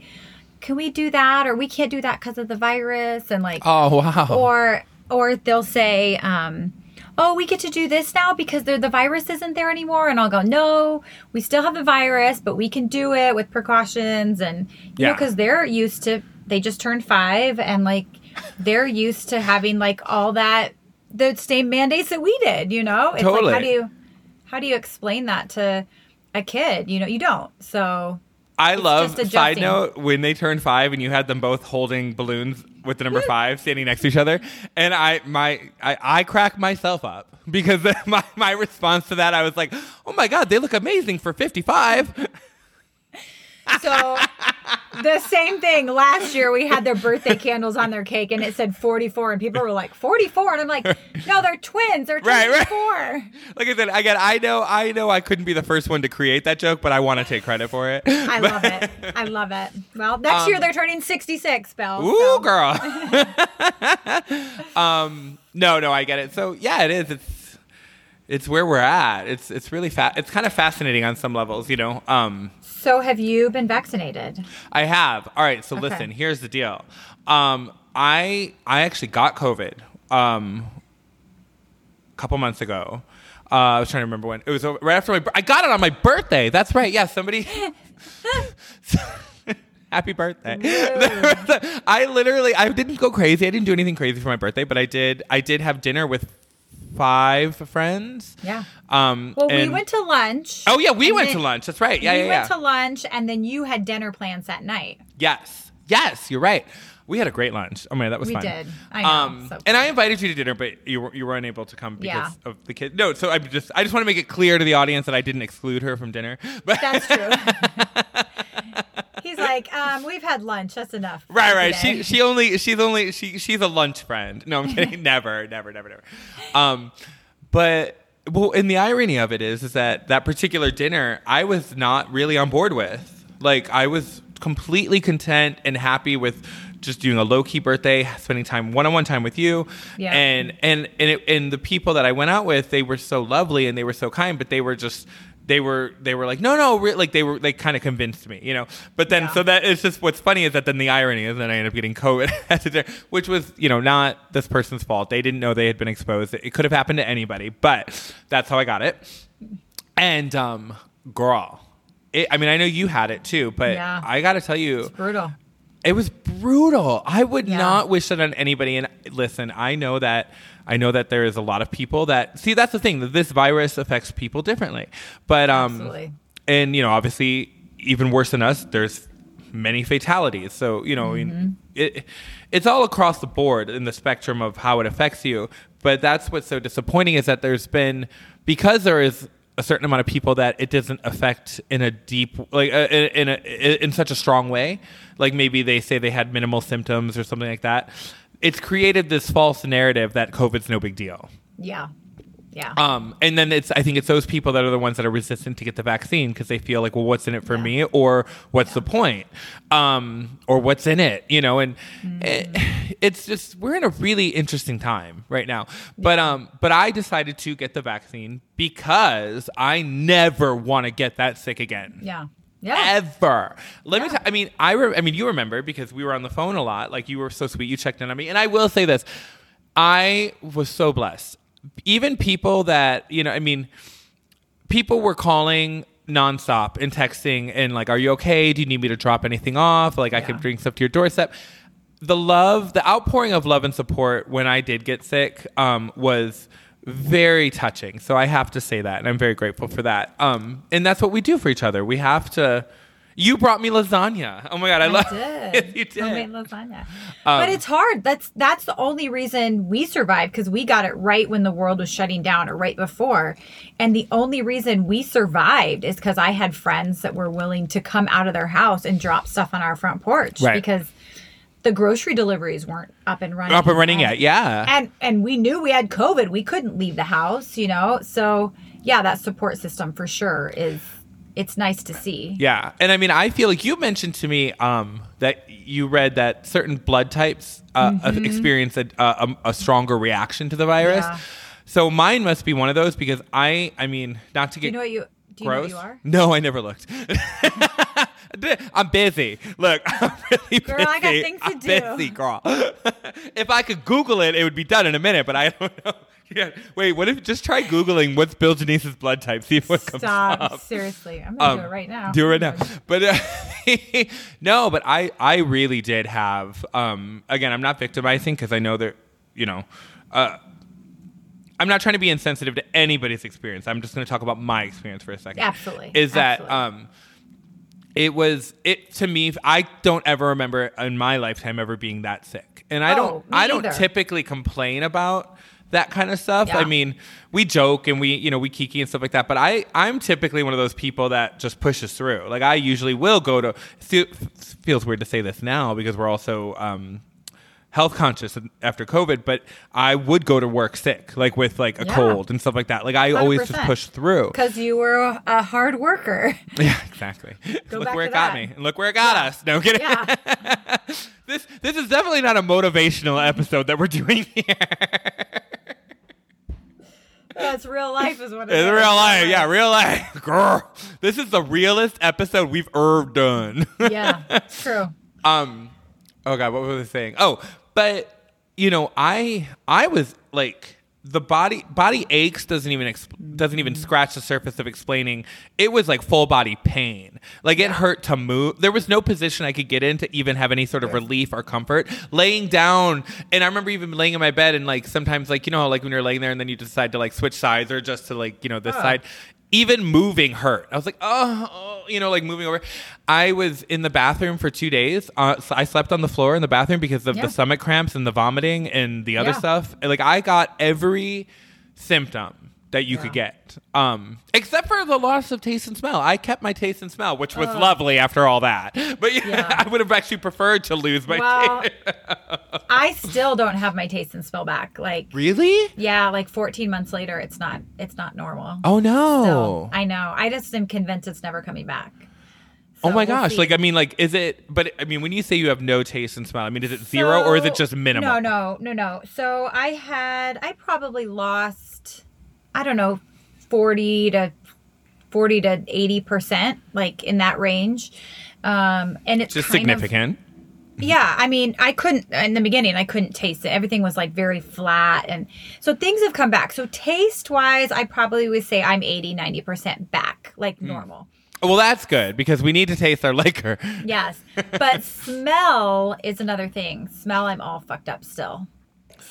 "Can we do that?" or "We can't do that because of the virus." And like oh wow. or or they'll say um oh we get to do this now because the the virus isn't there anymore and i'll go no we still have the virus but we can do it with precautions and you know Yeah. because they're used to they just turned five and like they're used to having like all that the same mandates that we did you know? It's Totally. like how do you how do you explain that to a kid? You know you don't. So I love side note when they turned five and you had them both holding balloons with the number five standing next to each other, and I my I, I crack myself up because my my response to that I was like, oh my god, they look amazing for fifty five. So the same thing last year we had their birthday candles on their cake and it said 44 and people were like 44 and I'm like no they're twins they're Right, right. 24 Like I said, again, I know I know I couldn't be the first one to create that joke, but I want to take credit for it. I love it I love it well next year they're turning 66 Belle Um, Ooh, so- girl. um, no, no, I get it. So yeah, it is. It's it's where we're at. It's it's really fa- It's kind of fascinating on some levels, you know. Um, so have you been vaccinated I have. All right. So Okay. listen. Here's the deal. Um, I I actually got COVID. Um, a couple months ago. Uh, I was trying to remember when it was over, right after my. I got it on my birthday. That's right. Yeah, somebody. Happy birthday! I literally, I didn't go crazy. I didn't do anything crazy for my birthday, but I did. I did have dinner with five friends. yeah Um. well we went to lunch Oh yeah, we went to lunch. That's right. Yeah, we yeah, We went yeah. to lunch and then you had dinner plans that night Yes. Yes, you're right. We had a great lunch. Oh man, that was We fun. did. I know. So and I invited you to dinner, but you were, you were unable to come because Yeah. of the kids. No, so I just I just want to make it clear to the audience that I didn't exclude her from dinner. But that's true he's like um we've had lunch that's enough right, right. today." She she only she's only she she's a lunch friend. No, I'm kidding. never, never, never, never. Um, but well, and the irony of it is, is that that particular dinner I was not really on board with. Like I was completely content and happy with just doing a low key birthday, spending time one on one time with you, Yeah. and and and it, and the people that I went out with, they were so lovely and they were so kind, but they were just. They were they were like no no like they were they kind of convinced me you know but then Yeah. so that it's just what's funny is that then the irony is that I ended up getting COVID at the dinner, which was you know not this person's fault. They didn't know they had been exposed. It could have happened to anybody, but that's how I got it. And um, girl, it, I mean I know you had it too, but Yeah. I got to tell you, brutal it was brutal. I would Yeah. not wish that on anybody. And listen, I know that I know that there is a lot of people that see. That's the thing that this virus affects people differently. But um, Absolutely. and you know, obviously, even worse than us, there's many fatalities. So you know, Mm-hmm. it it's all across the board in the spectrum of how it affects you. But that's what's so disappointing is that there's been because there is a certain amount of people that it doesn't affect in a deep like uh, in a in such a strong way like maybe they say they had minimal symptoms or something like that it's created this false narrative that covid's no big deal Yeah. Yeah. um, and then it's I think it's those people that are the ones that are resistant to get the vaccine because they feel like, well, what's in it for Yeah. me, or what's the point, um, or what's in it, you know? And it, it's just we're in a really interesting time right now. But um, but I decided to get the vaccine because I never want to get that sick again yeah. Yeah. ever. Let me. Yeah. T- I mean, I. Re- I mean, you remember because we were on the phone a lot. Like you were so sweet. You checked in on me, and I will say this: I was so blessed. Even people that you know, I mean, people were calling nonstop and texting and like, "Are you okay? Do you need me to drop anything off? Like, I Yeah. can bring stuff to your doorstep." The love, the outpouring of love and support when I did get sick um, was very touching. So I have to say that, and I'm very grateful for that. Um, and that's what we do for each other. We have to. You brought me lasagna. Oh my god, I, I love did. you did. Homemade lasagna. Um, but it's hard. That's that's the only reason we survived because we got it right when the world was shutting down or right before. And the only reason we survived is because I had friends that were willing to come out of their house and drop stuff on our front porch Right. because the grocery deliveries weren't up and running. Up and running yet? Yeah. And and we knew we had COVID. We couldn't leave the house, you know. So yeah, that support system for sure is it's nice to see. Yeah, and I mean, I feel like you mentioned to me um, that you read that certain blood types uh, uh, experience a, a, a stronger reaction to the virus. Mm-hmm. Yeah. So mine must be one of those because I, I mean, not to get you know what you do you know gross. what you are? No, I never looked. I'm busy. Look, I'm really Girl, busy. I got things to I'm do. busy, girl. if I could Google it, it would be done in a minute. But I don't know. Yeah. Wait, what if just try googling what's Bill Janice's blood type? See if what comes Stop. up. Seriously. I'm gonna Um, do it right now. Do it right now. But uh, no, but I I really did have. Um, again, I'm not victimizing because I know that you know. Uh, I'm not trying to be insensitive to anybody's experience. I'm just going to talk about my experience for a second. Absolutely. Is that Absolutely. um, it was it to me. I don't ever remember in my lifetime ever being that sick, and I Oh, don't. I don't either. typically complain about that kind of stuff. Yeah. I mean, we joke and we, you know, we kiki and stuff like that. But I, I'm typically one of those people that just pushes through. Like I usually will go to. Fe- feels weird to say this now because we're also um, health conscious after COVID. But I would go to work sick, like with like a Yeah. cold and stuff like that. Like I always just push through. Because you were a, hard worker. Yeah, exactly. Look where it got me, and look where it got us. No kidding. Yeah. this this is definitely not a motivational episode that we're doing here. That's real life, is what it It's is. real life, yeah, real life, girl. This is the realest episode we've ever done. Yeah, true. um, oh god, what was I saying? Oh, but you know, I I was like the body body aches doesn't even ex- doesn't even scratch the surface of explaining. It was like full body pain. Like it hurt to move. There was no position I could get in to even have any sort of relief or comfort. Laying down, and I remember even laying in my bed and like sometimes like you know like when you're laying there and then you decide to like switch sides or just to like you know this Huh. side even moving hurt. I was like, oh, oh, you know, like moving over. I was in the bathroom for two days. Uh, so I slept on the floor in the bathroom because of Yeah. the stomach cramps and the vomiting and the other Yeah. stuff. Like I got every symptom that you could get, um, except for the loss of taste and smell. I kept my taste and smell, which was lovely after all that. But yeah, Yeah. I would have actually preferred to lose my Well, taste. I still don't have my taste and smell back. Like, Really? yeah, like 14 months later, it's not. It's not normal. Oh no! So, I know. I just am convinced it's never coming back. Oh my we'll gosh! see. Like I mean, like is it? But I mean, when you say you have no taste and smell, I mean, is it zero or is it just minimal? No, no, no, no. So I had, I probably lost, I don't know, 40 to 40 to 80%, like in that range. Um, and it's Just kind of- significant. yeah, I mean, I couldn't in the beginning. I couldn't taste it. Everything was like very flat, and so things have come back. So taste wise, I probably would say I'm 80, 90 percent back, like Hmm. normal. Well, that's good because we need to taste our liquor. Yes, but smell is another thing. Smell, I'm all fucked up still.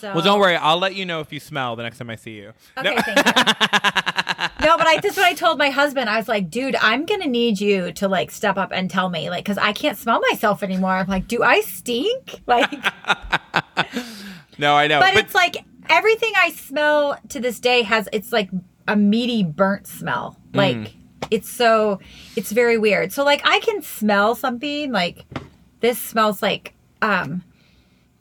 So Well, don't worry. I'll let you know if you smell the next time I see you. Okay, No. thank you. no, but I this is what I told my husband. I was like, dude, I'm gonna need you to like step up and tell me, like, because I can't smell myself anymore. I'm like, do I stink? Like. no, I know. but, it's like everything I smell to this day has it's like a meaty burnt smell. Mm. Like it's so it's very weird. So like I can smell something like this smells like um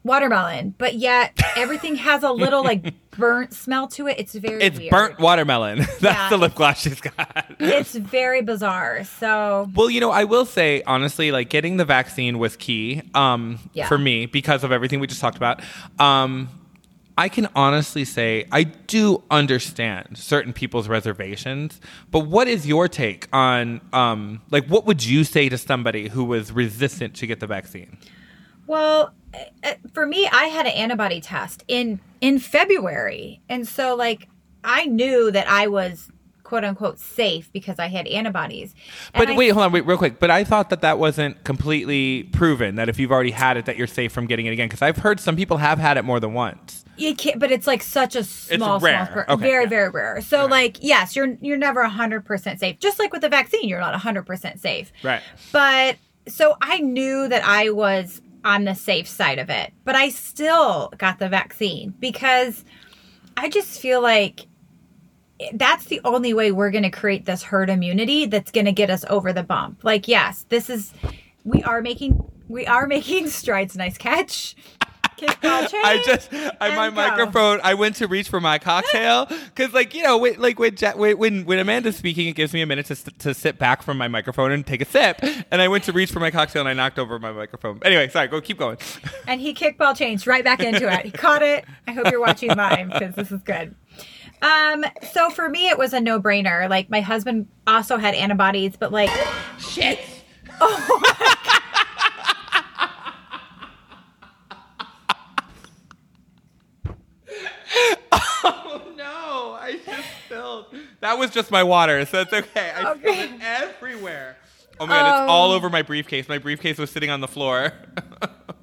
watermelon, but yet everything has a little like burnt smell to it. It's very it's weird. burnt watermelon. That's Yeah, the lip gloss she's got. It's very bizarre. So Well, you know, I will say honestly, like getting the vaccine was key um, Yeah. for me because of everything we just talked about. Um, I can honestly say I do understand certain people's reservations, but what is your take on, um, like, what would you say to somebody who was resistant to get the vaccine? Well, for me, I had an antibody test in in February, and so like I knew that I was quote unquote safe because I had antibodies. And But I- wait, hold on, wait, real quick. But I thought that that wasn't completely proven. That if you've already had it, that you're safe from getting it again. Because I've heard some people have had it more than once. you can't, but it's like such a small, rare. small, Okay, very, yeah. very rare. So like, yes, you're you're never hundred percent safe. Just like with the vaccine, you're not hundred percent safe. Right. But so I knew that I was on the safe side of it, but I still got the vaccine because I just feel like that's the only way we're going to create this herd immunity that's going to get us over the bump. Like, yes, this is we are making we are making strides. Nice catch. Kickball change. I just, I, my go. microphone. I went to reach for my cocktail because, like, you know, when, like when, Ja- when when when Amanda's speaking, it gives me a minute to to sit back from my microphone and take a sip. And I went to reach for my cocktail and I knocked over my microphone. Anyway, sorry. Go, keep going. and he kickball changed right back into it. He caught it. I hope you're watching live because this is good. Um, so for me, it was a no brainer. Like my husband also had antibodies, but like, Shit. oh Oh, no! I just spilled. That was just my water, so it's okay. I Okay. spilled it everywhere. Oh my god! It's all Oh. over my briefcase. My briefcase was sitting on the floor.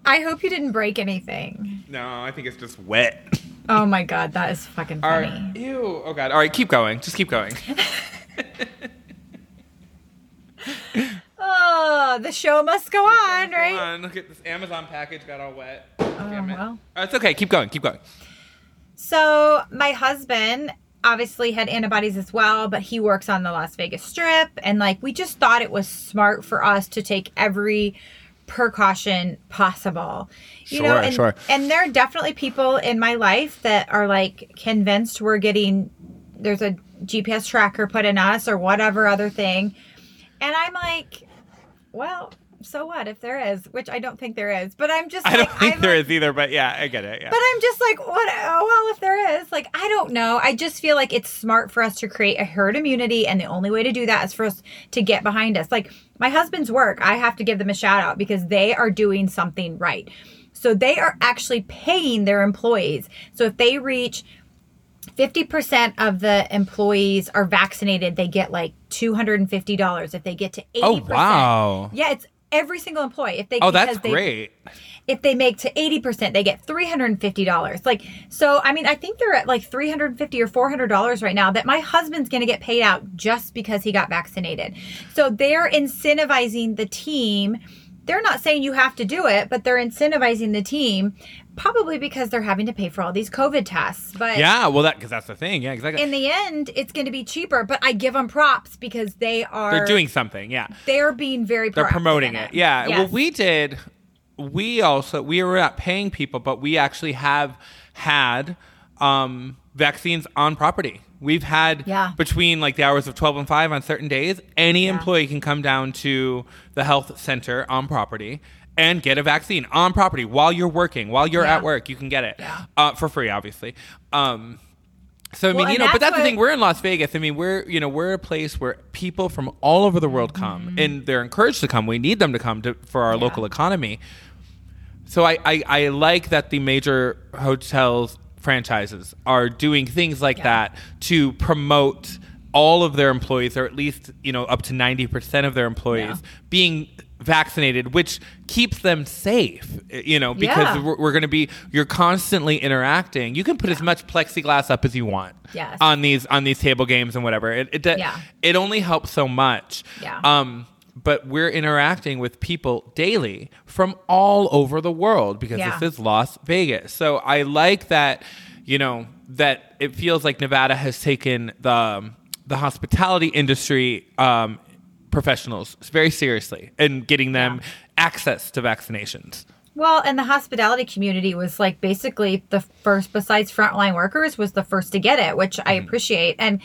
I hope you didn't break anything. no, I think it's just wet. Oh my god, that is fucking funny. right. Ew. Oh god. All right, keep going. Just keep going. Oh, Oh, the show must go on, right? Come on, look at this Amazon package got all wet. Oh, Damn it. well. Oh, it's okay. Keep going. Keep going. So my husband obviously had antibodies as well, but he works on the Las Vegas Strip, and like we just thought it was smart for us to take every precaution possible. You know, and, sure. and there are definitely people in my life that are like convinced we're getting there's a GPS tracker put in us or whatever other thing. And I'm like, well, so what if there is, which I don't think there is, but I'm just I don't think I'm there like, is either, but yeah, I get it. Yeah. but I'm just like, what? Oh, well, if there is, like, I don't know. I just feel like it's smart for us to create a herd immunity, and the only way to do that is for us to get behind us. Like my husband's work, I have to give them a shout out because they are doing something right. So they are actually paying their employees. So if they reach 50% of the employees are vaccinated, they get like $250. If they get to 80%. oh wow. Yeah, it's every single employee. If they Oh, that's they- great. if they make to 80% they get $350 like so i mean i think they're at like 350 or $400 right now that my husband's going to get paid out just because he got vaccinated so they're incentivizing the team they're not saying you have to do it but they're incentivizing the team probably because they're having to pay for all these covid tests but Yeah, well, that because that's the thing. Yeah, exactly. in the end it's going to be cheaper but i give them props because they are They're doing something. Yeah. they're being very they're promoting in it. Yeah. Well, we did. We also we were not paying people, but we actually have had um, vaccines on property. We've had Yeah. between like the hours of twelve and five on certain days. Any Yeah. employee can come down to the health center on property and get a vaccine on property while you're working, while you're Yeah. at work. You can get it uh, for free, obviously. Um, so I mean, Well, you know, but that's that's the thing. We're in Las Vegas. I mean, we're you know we're a place where people from all over the world come, Mm-hmm. and they're encouraged to come. We need them to come to for our local economy. So I, I I like that the major hotels franchises are doing things like Yeah. that to promote all of their employees, or at least you know up to ninety percent of their employees Yeah. being vaccinated, which keeps them safe. You know, because Yeah. we're, we're going to be you're constantly interacting. You can put as much plexiglass up as you want Yes. on these on these table games and whatever. It it, Yeah. it only helps so much. Yeah. Um, but we're interacting with people daily from all over the world because Yeah. this is Las Vegas. So I like that, you know, that it feels like Nevada has taken the um, the hospitality industry um, professionals very seriously and getting them access to vaccinations. Well, and the hospitality community was like basically the first, besides frontline workers, was the first to get it, which I mm-hmm. appreciate. And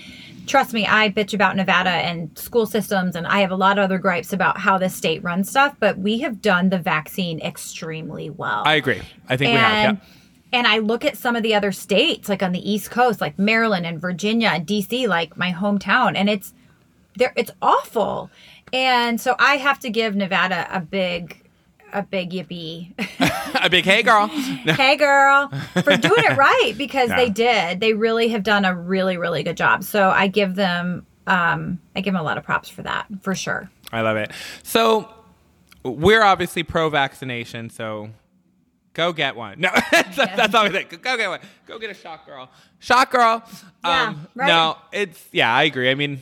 trust me, I bitch about Nevada and school systems, and I have a lot of other gripes about how the state runs stuff, but we have done the vaccine extremely well. I agree. I think we have. Yeah. and I look at some of the other states, like on the East Coast, like Maryland and Virginia and DC, like my hometown, and it's there. It's awful, and so I have to give Nevada a big, a big yippee. a big hey girl. Hey girl for doing it right because Yeah. they did they really have done a really really good job so i give them um i give them a lot of props for that for sure I love it. So we're obviously pro vaccination, so go get one. No, that's, that's always it. Go get one. Go get a shot, girl. Shot, girl. Yeah, um, right. No, it's yeah, I agree. I mean,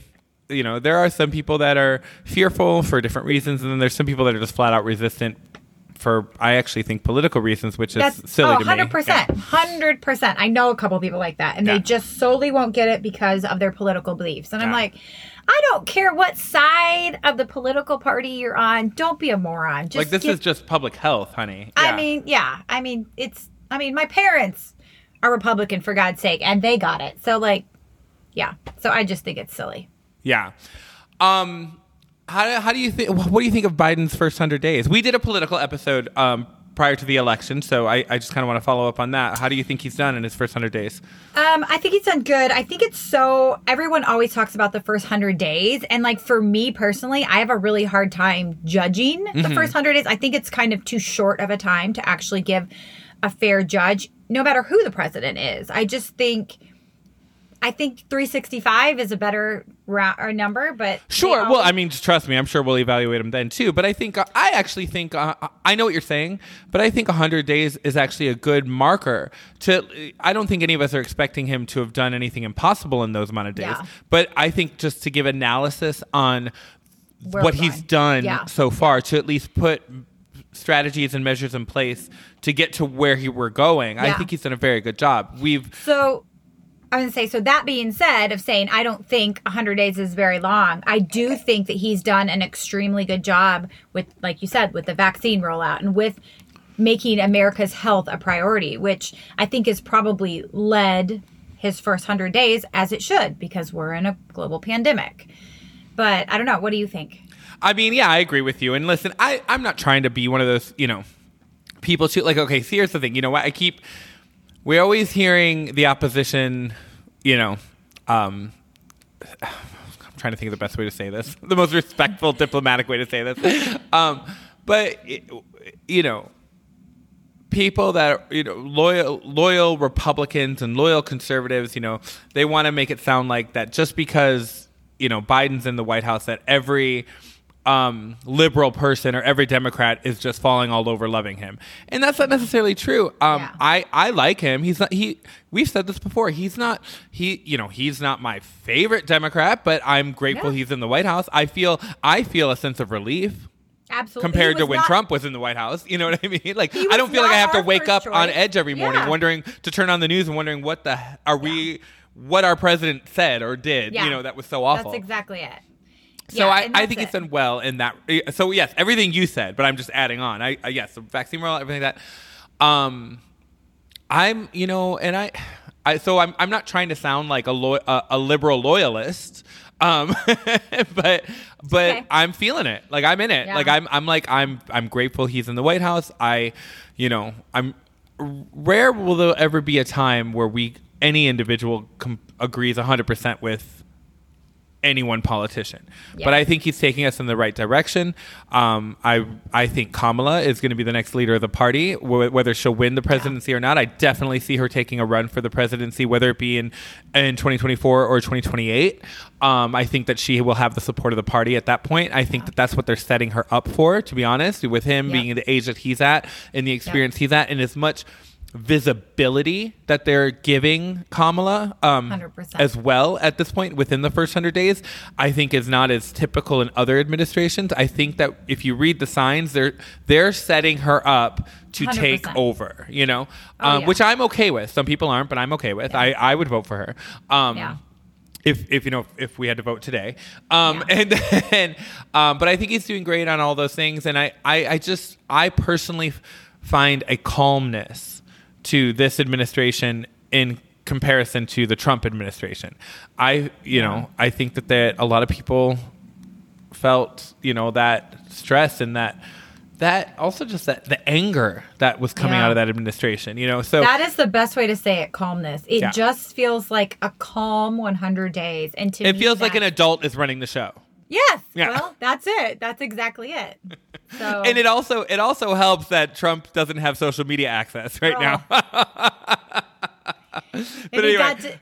you know, there are some people that are fearful for different reasons, and then there's some people that are just flat out resistant for I actually think political reasons, which is that's silly oh, to me. 100% Yeah. 100% i know a couple people like that and Yeah. they just solely won't get it because of their political beliefs. And i'm like i don't care what side of the political party you're on. Don't be a moron. Just Like this get- is just public health, honey. i mean yeah. I mean it's i mean my parents are republican for god's sake and they got it. So like yeah. So i just think it's silly Yeah. Um, how do, how do you think? What do you think of Biden's first hundred days? We did a political episode um, prior to the election, so I, I just kind of want to follow up on that. How do you think he's done in his first hundred days? Um, I think he's done good. I think it's so everyone always talks about the first hundred days, and like for me personally, I have a really hard time judging the first hundred days. I think it's kind of too short of a time to actually give a fair judge, no matter who the president is. I just think, I think 365 is a better or number, but Sure. Well, I mean, trust me. I'm sure we'll evaluate him then too. But I think uh, I actually think uh, I know what you're saying, but I think 100 days is actually a good marker. To I don't think any of us are expecting him to have done anything impossible in those amount of days. Yeah. But I think just to give analysis on where what he's done Yeah. so far to at least put strategies and measures in place to get to where he we're going. I think he's done a very good job. We've So I was gonna say, so that being said, of saying I don't think 100 days is very long, I do think that he's done an extremely good job with, like you said, with the vaccine rollout and with making America's health a priority, which I think has probably led his first 100 days as it should because we're in a global pandemic. But I don't know. What do you think? I mean, yeah, I agree with you. And listen, I, I'm not trying to be one of those, you know, people too. Like, okay, here's the thing. You know what? I keep, we're always hearing the opposition, you know, um, I'm trying to think of the best way to say this, the most respectful, diplomatic way to say this. Um, but, you know, people that are you know loyal loyal Republicans and loyal conservatives, you know, they want to make it sound like that just because you know Biden's in the White House that every um, liberal person or every Democrat is just falling all over loving him, and that's not necessarily true. Um, Yeah. I I like him. He's not he. We've said this before. He's not he. You know, he's not my favorite Democrat, but I'm grateful Yeah. he's in the White House. I feel I feel a sense of relief Absolutely. compared to when not- Trump was in the White House. You know what I mean? Like I don't feel like I have to wake up first on edge every morning Yeah. wondering to turn on the news and wondering what the he- are we what our president said or did. You know that was so awful. That's exactly it. So Yeah, I, I think it. he's done well in that. So yes, everything you said, but I'm just adding on. I, I yes, the vaccine rollout, everything like that. Um, I'm you know, and I, I so I'm I'm not trying to sound like a lo- a, a liberal loyalist. Um, but but okay. I'm feeling it. Like I'm in it. Yeah. Like I'm I'm like I'm I'm grateful he's in the White House. I, you know, I'm rare will there ever be a time where we any individual com- agrees 100% with any one politician. Yeah. But I think he's taking us in the right direction. Um, I I think Kamala is going to be the next leader of the party, wh- whether she'll win the presidency or not. I definitely see her taking a run for the presidency, whether it be in in 2024 or 2028. Um, I think that she will have the support of the party at that point. I think that that's what they're setting her up for. To be honest, with him Yeah. being the age that he's at and the experience he's at, and as much visibility that they're giving Kamala um, as well at this point within the first 100 days, I think is not as typical in other administrations. I think that if you read the signs, they're they're setting her up to take 100%. over, you know, Oh, um, yeah. which I'm okay with. Some people aren't, but I'm okay with. I, I would vote for her. Um, Yeah. If, if you know if we had to vote today, um, Yeah. and then, um, but I think he's doing great on all those things, and I, I, I just I personally find a calmness to this administration in comparison to the Trump administration. I you know I think that that a lot of people felt you know that stress and that that also just that the anger that was coming Yeah. out of that administration. You know, so That is the best way to say it. Calmness. It Yeah. just feels like a calm 100 days, and to it feels like an adult is running the show. Yes. Yeah. Well, that's it. That's exactly it. So and it also it also helps that Trump doesn't have social media access right Oh. now. and but he anyway, got to,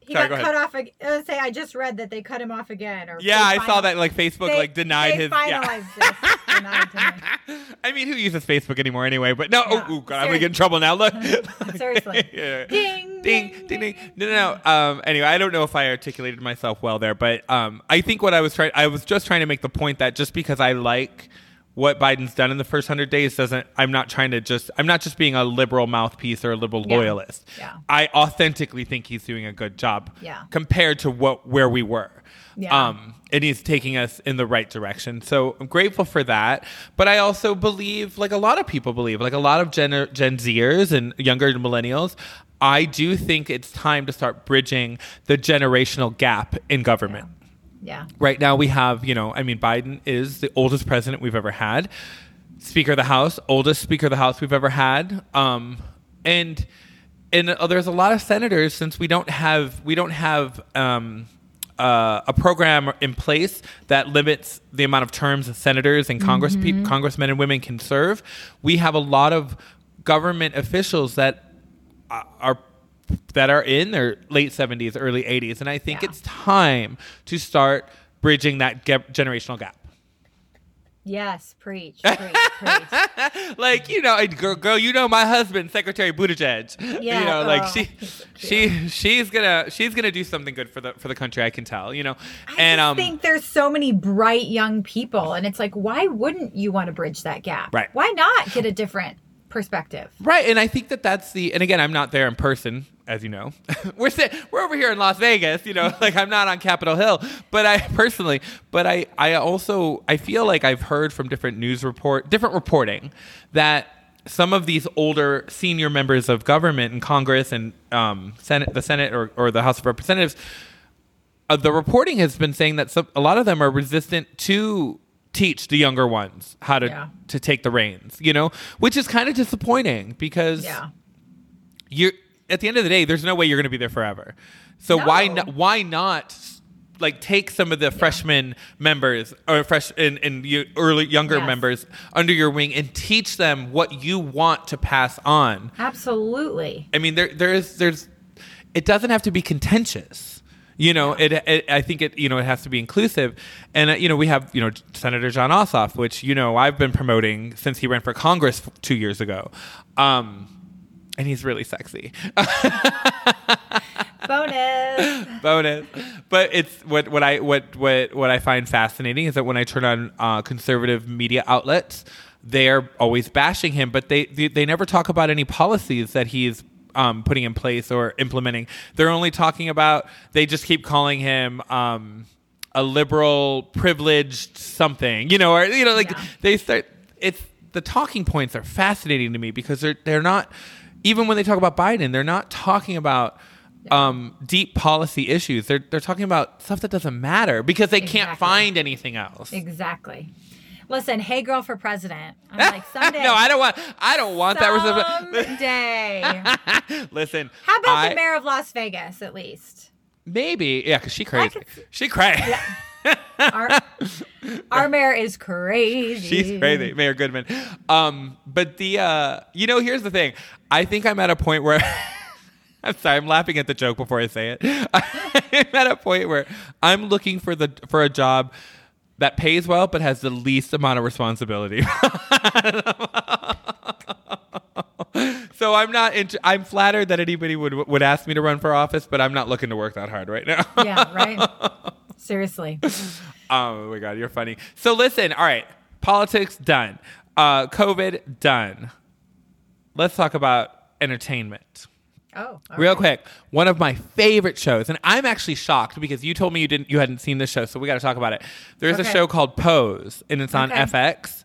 he Sorry, got go cut off. ag- say I just read that they cut him off again. Or yeah, I saw that like Facebook they- like denied his. Yeah. Finalized him. I mean, who uses Facebook anymore anyway? But no, Yeah. oh, god, I'm gonna get in trouble now. Look, Seriously. Yeah. Ding, ding, ding, ding, ding. ding. No, no, no. Um, anyway, I don't know if I articulated myself well there, but um, I think what I was trying, I was just trying to make the point that just because I like what Biden's done in the first hundred days doesn't. I'm not trying to just. I'm not just being a liberal mouthpiece or a liberal Yeah. loyalist. Yeah. I authentically think he's doing a good job. Yeah. Compared to what where we were. Yeah. Um, and he's taking us in the right direction. So I'm grateful for that. But I also believe, like a lot of people believe, like a lot of Gen, Gen Zers and younger millennials, I do think it's time to start bridging the generational gap in government. Yeah. Right now, we have, you know, I mean, Biden is the oldest president we've ever had, Speaker of the House, oldest Speaker of the House we've ever had, um, and and uh, there's a lot of senators since we don't have we don't have um, uh, a program in place that limits the amount of terms that senators and Congress pe- congressmen and women can serve. We have a lot of government officials that uh, are that are in their late 70s, early 80s, and I think Yeah. it's time to start bridging that ge- generational gap. Yes, preach, preach, preach. like you know, girl, girl, you know my husband, Secretary Buttigieg. Yeah, you know, like oh, she, so she, she's gonna, she's gonna do something good for the for the country. I can tell. You know, I and just um, think there's so many bright young people, and it's like, why wouldn't you want to bridge that gap? Right. Why not get a different perspective? right, and I think that that's the, and again, I'm not there in person, as you know. we're sit, we're over here in Las Vegas. You know, like I'm not on Capitol Hill, but I personally, but I, I also, I feel like I've heard from different news report, different reporting that some of these older senior members of government and Congress and um, Senate, the Senate or, or the House of Representatives, uh, the reporting has been saying that some, a lot of them are resistant to teach the younger ones how to Yeah. to take the reins. You know, which is kind of disappointing because Yeah. you're at the end of the day, there's no way you're going to be there forever. So why not? Why not? Like take some of the freshman members or fresh and, and early younger Yes. members under your wing and teach them what you want to pass on. Absolutely. I mean, there there is there's it doesn't have to be contentious. You know, it, it. I think it. You know, it has to be inclusive, and uh, you know, we have you know Senator Jon Ossoff, which you know I've been promoting since he ran for Congress two years ago, um, and he's really sexy. Bonus. bonus. But it's what what I what what what I find fascinating is that when I turn on uh, conservative media outlets, they're always bashing him, but they they, they never talk about any policies that he's um, putting in place or implementing. They're only talking about. They just keep calling him. Um, a liberal, privileged something, you know, or you know, like Yeah. they start. It's the talking points are fascinating to me because they're they're not even when they talk about Biden, they're not talking about um, deep policy issues. They're they're talking about stuff that doesn't matter because they can't find anything else. Exactly. Listen, hey girl for president. I'm like someday. no, I don't want. I don't want that. Someday. Listen, How about I- the mayor of Las Vegas, at least? Maybe, yeah, because she crazy. could She crazy. Our, our mayor is crazy. She's crazy, Mayor Goodman. Um, but the uh, you know, here's the thing. I think I'm at a point where I'm sorry, I'm laughing at the joke before I say it. I'm at a point where I'm looking for the for a job that pays well but has the least amount of responsibility. so I'm not. Int- I'm flattered that anybody would would ask me to run for office, but I'm not looking to work that hard right now. Yeah, right? Seriously. Oh my god, you're funny. So listen, all right, politics done, uh, COVID done. Let's talk about entertainment. Oh, Real right. quick, one of my favorite shows, and I'm actually shocked because you told me you didn't, you hadn't seen this show, so we got to talk about it. There's a show called Pose, and it's on Okay. FX.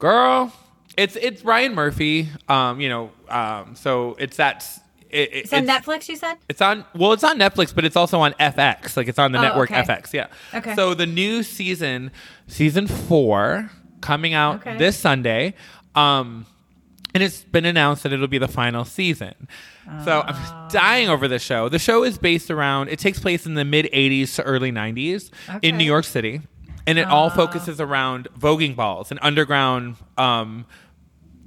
Girl, it's it's Ryan Murphy. Um, you know, um, so it's that. It, It's on Netflix, you said? it's on well, it's on Netflix, but it's also on FX. Like it's on the Oh, network okay. FX. Yeah. Okay. So the new season, season four, coming out Okay. this Sunday. Um, and it's been announced that it'll be the final season. So I'm Ah. dying over the show. The show is based around. It takes place in the mid '80s to early '90s Okay. in New York City, and it all focuses around voguing balls and underground, um,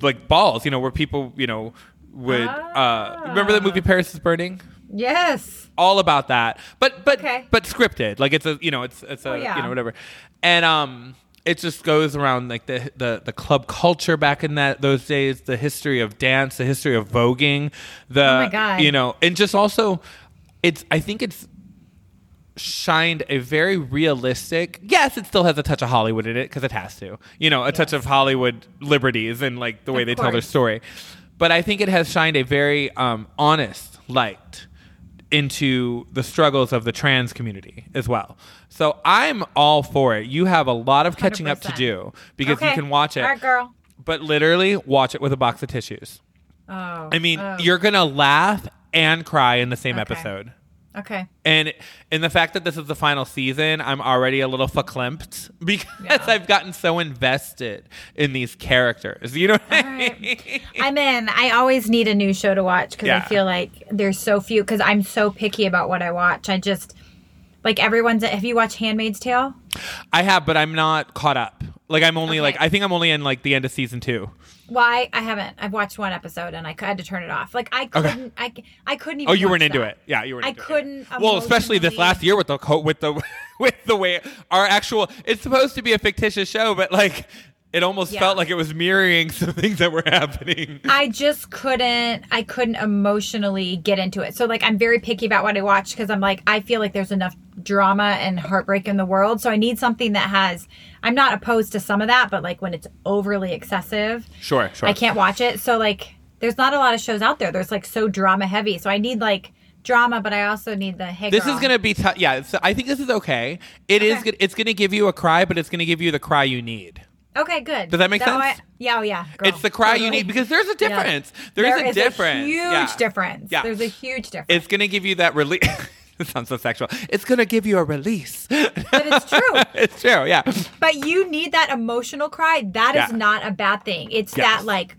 like balls. You know, where people, you know, would uh, remember the movie Paris is Burning? Yes. all about that. But but Okay. but scripted. Like it's a you know it's it's a Oh, yeah. you know whatever. And um it just goes around like the, the the club culture back in that those days the history of dance the history of voguing the Oh you know and just also it's i think it's shined a very realistic yes it still has a touch of hollywood in it because it has to. You know a touch of hollywood liberties and like the way Of they tell their story but i think it has shined a very um, honest light into the struggles of the trans community as well so i'm all for it you have a lot of catching up to do because you can watch it All right, girl. but literally watch it with a box of tissues Oh. i mean oh. you're gonna laugh and cry in the same Okay. episode Okay. and and the fact that this is the final season, I'm already a little verklempt because Yeah. I've gotten so invested in these characters. You know what I All right. mean? I'm in. I always need a new show to watch because Yeah. I feel like there's so few. Because I'm so picky about what I watch. I just like everyone's. Have you watched *Handmaid's Tale*? I have, but I'm not caught up. Like I'm only like I think I'm only in like the end of season two. Well, I, haven't. I've watched one episode and I had to turn it off. Like I couldn't. I, I couldn't oh, even. Oh, you weren't into that. it. Yeah, you weren't. I couldn't Well, especially this last year with the with the with the way our actual. It's supposed to be a fictitious show, but like it almost Yeah. felt like it was mirroring some things that were happening. I just couldn't. I couldn't emotionally get into it. So like, I'm very picky about what I watch because I'm like, I feel like there's enough drama and heartbreak in the world. So I need something that has. I'm not opposed to some of that, but like when it's overly excessive, Sure, sure. I can't watch it. So like, there's not a lot of shows out there. There's like so drama heavy. So I need like drama, but I also need the hey. This girl. is gonna be tough. Yeah, so I think this is okay. It is. Okay. Good. It's gonna give you a cry, but it's gonna give you the cry you need. Okay, good. Does that make sense? I- yeah, oh, yeah. girl, it's the cry you need because there's a difference. There There is a is difference. huge Yeah. difference. Yeah. There's a huge difference. It's gonna give you that release. it sounds so sexual. It's gonna give you a release. but it's true. it's true. Yeah. But you need that emotional cry. That is Yeah. not a bad thing. It's Yes. that like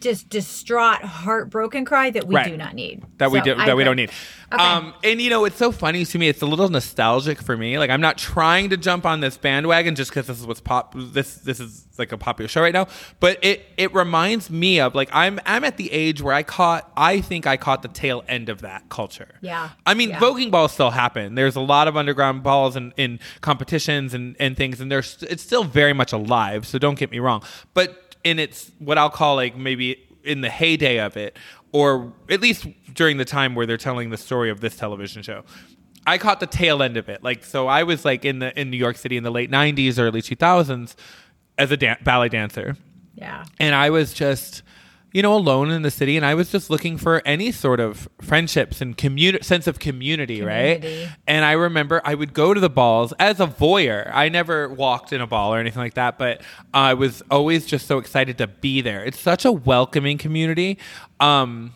just distraught, heartbroken cry that we Right. do not need. that we do that we don't need. Okay. Um, and you know, it's so funny to me. It's a little nostalgic for me. Like I'm not trying to jump on this bandwagon just because this is what's pop. This this is like a popular show right now. But it it reminds me of like I'm I'm at the age where I caught. I think I caught the tail end of that culture. Yeah. I mean, Yeah. voguing balls still happen. There's a lot of underground balls in, in competitions and, and things, and there's it's still very much alive. So don't get me wrong. But in its what I'll call like maybe in the heyday of it, or at least during the time where they're telling the story of this television show. I caught the tail end of it. Like so I was like in the in New York City in the late 90s early 2000s as a dan- ballet dancer Yeah. and I was just, you know, alone in the city, and I was just looking for any sort of friendships and community sense of community, right? And I remember I would go to the balls as a voyeur. I never walked in a ball or anything like that, but I was always just so excited to be there. It's such a welcoming community. Um,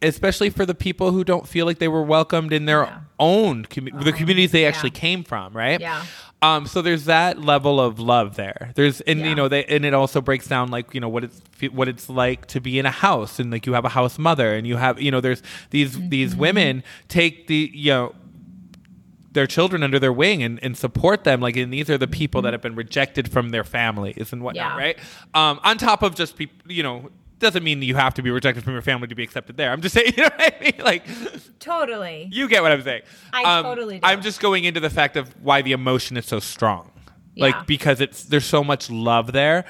Especially for the people who don't feel like they were welcomed in their Yeah. own the communities they yeah. actually came from, right? Yeah. Um, so there's that level of love there. There's and Yeah. you know they and it also breaks down like you know what it's what it's like to be in a house and like you have a house mother and you have you know there's these these Mm-hmm. women take the you know their children under their wing and, and support them like and these are the people that have been rejected from their families and whatnot Yeah. right um, on top of just people you know doesn't mean you have to be rejected from your family to be accepted there i'm just saying you know what i mean like Totally. you get what I'm saying. Um, I totally do. I'm just going into the fact of why the emotion is so strong. Yeah. Like because it's there's so much love there.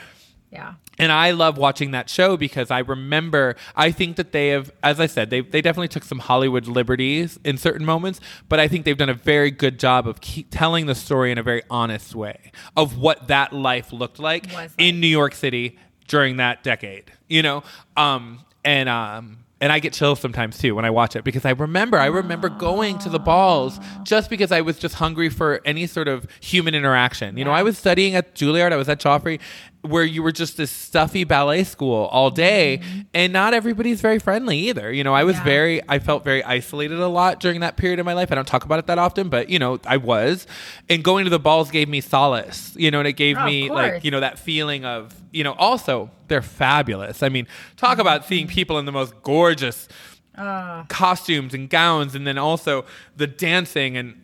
Yeah. And I love watching that show because I remember I think that they have as I said, they they definitely took some Hollywood liberties in certain moments, but I think they've done a very good job of telling the story in a very honest way of what that life looked like like. in New York City during that decade. You know? Um and um and I get chills sometimes too when I watch it because I remember I remember going to the balls just because I was just hungry for any sort of human interaction. You know, I was studying at Juilliard, I was at Joffrey, where you were just this stuffy ballet school all day, and not everybody's very friendly either. You know, I was Mm-hmm. Yeah. very, I felt very isolated a lot during that period of my life. I don't talk about it that often, but you know, I was, and going to the balls gave me solace. You know, and it gave Oh, me like you know that feeling of you know. Also, they're fabulous. I mean, talk about seeing Mm-hmm. people in the most gorgeous Uh, costumes and gowns and then also the dancing and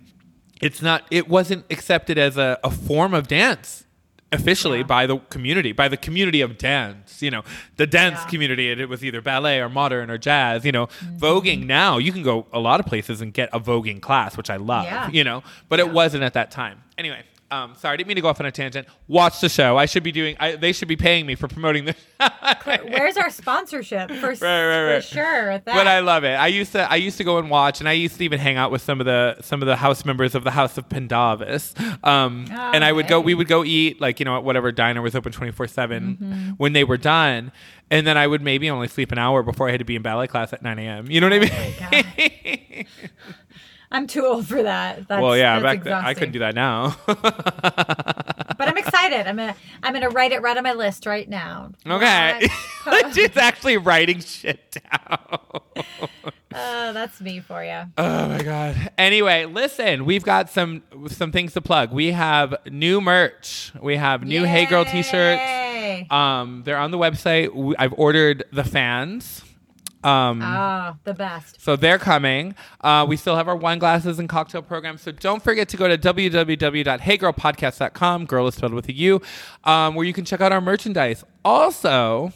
it's not it wasn't accepted as a, a form of dance officially Yeah. by the community by the community of dance you know the dance Yeah. community it, it was either ballet or modern or jazz you know Mm-hmm. voguing now you can go a lot of places and get a voguing class which i love Yeah. you know but it wasn't at that time anyway um, sorry, I didn't mean to go off on a tangent. Watch the show. I should be doing. I, they should be paying me for promoting this. where's our sponsorship for, Right, right, right. for sure? But I love it. I used to I used to go and watch, and I used to even hang out with some of the some of the house members of the House of Pendavis. Um, Oh, and I would go. We would go eat like you know at whatever diner was open twenty four seven Mm-hmm. when they were done, and then I would maybe only sleep an hour before I had to be in ballet class at nine a.m. You know what I mean? I'm too old for that. That's, well, yeah. that's Back then, I couldn't do that now. But I'm excited. I'm gonna I'm gonna write it right on my list right now. okay, she's actually writing shit down. Oh, that's me for you. Oh my god. Anyway, listen, we've got some some things to plug. We have new merch. We have new Hey Girl t-shirts. Yay. Um, they're on the website. We- I've ordered the fans. Um, Oh, the best. so they're coming. Uh, we still have our wine glasses and cocktail program. So don't forget to go to www.heygirlpodcast.com. Girl is spelled with a U, um, where you can check out our merchandise. Also,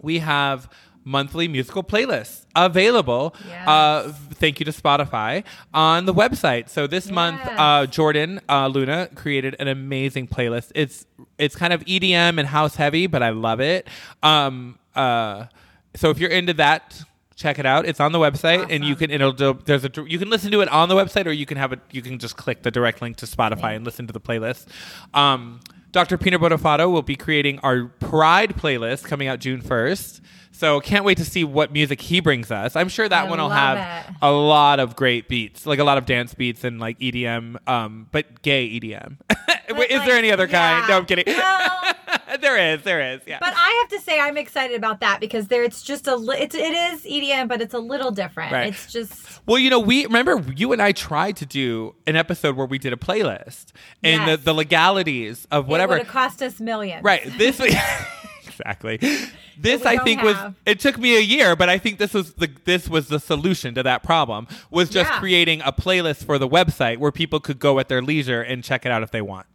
we have monthly musical playlists available. Yes. Uh, thank you to Spotify on the website. So this month, uh, Jordan uh, Luna created an amazing playlist. It's it's kind of EDM and house heavy, but I love it. Um, uh, so if you're into that. Check it out. It's on the website, and you can it'll do, there's a you can listen to it on the website, or you can have it. You can just click the direct link to Spotify and listen to the playlist. Um, Dr. Peanut Butter will be creating our Pride playlist coming out June 1st. So can't wait to see what music he brings us. I'm sure that I one will have it. a lot of great beats, like a lot of dance beats and like EDM, um, but gay EDM. Wait, is like, there any other kind? No, I'm kidding. Well- there is, there is. Yeah. But I have to say, I'm excited about that because there, it's just a, li- it's, it is EDM, but it's a little different. Right. It's just, Well, you know, we remember you and I tried to do an episode where we did a playlist and Yes. the, the legalities of it whatever. would have cost us millions. Right. This exactly. This I think was it took me a year, but I think this was the this was the solution to that problem was just Yeah. creating a playlist for the website where people could go at their leisure and check it out if they want.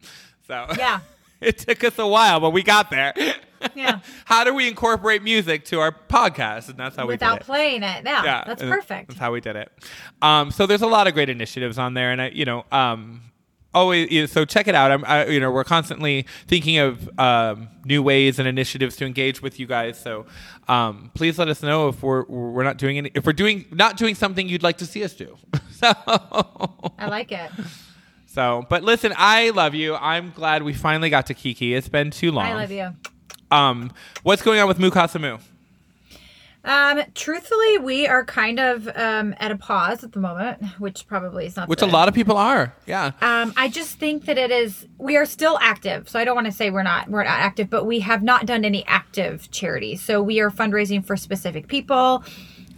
So Yeah. it took us a while, but we got there. Yeah. how do we incorporate music to our podcast? And that's how we did it. Without playing it. Yeah. yeah, That's perfect. That's how we did it. Um, so there's a lot of great initiatives on there, and I, you know, um, always. So check it out. I'm, I, you know, we're constantly thinking of um, new ways and initiatives to engage with you guys. So um, please let us know if we're we're not doing any, if we're doing not doing something you'd like to see us do. so. I like it. So, but listen, I love you. I'm glad we finally got to Kiki. It's been too long. I love you. Um, what's going on with Mukasa Mu? Um, truthfully, we are kind of um, at a pause at the moment, which probably is not Which the- a lot of people are. Yeah. Um, I just think that it is. We are still active, so I don't want to say we're not we're not active, but we have not done any active charity. So we are fundraising for specific people,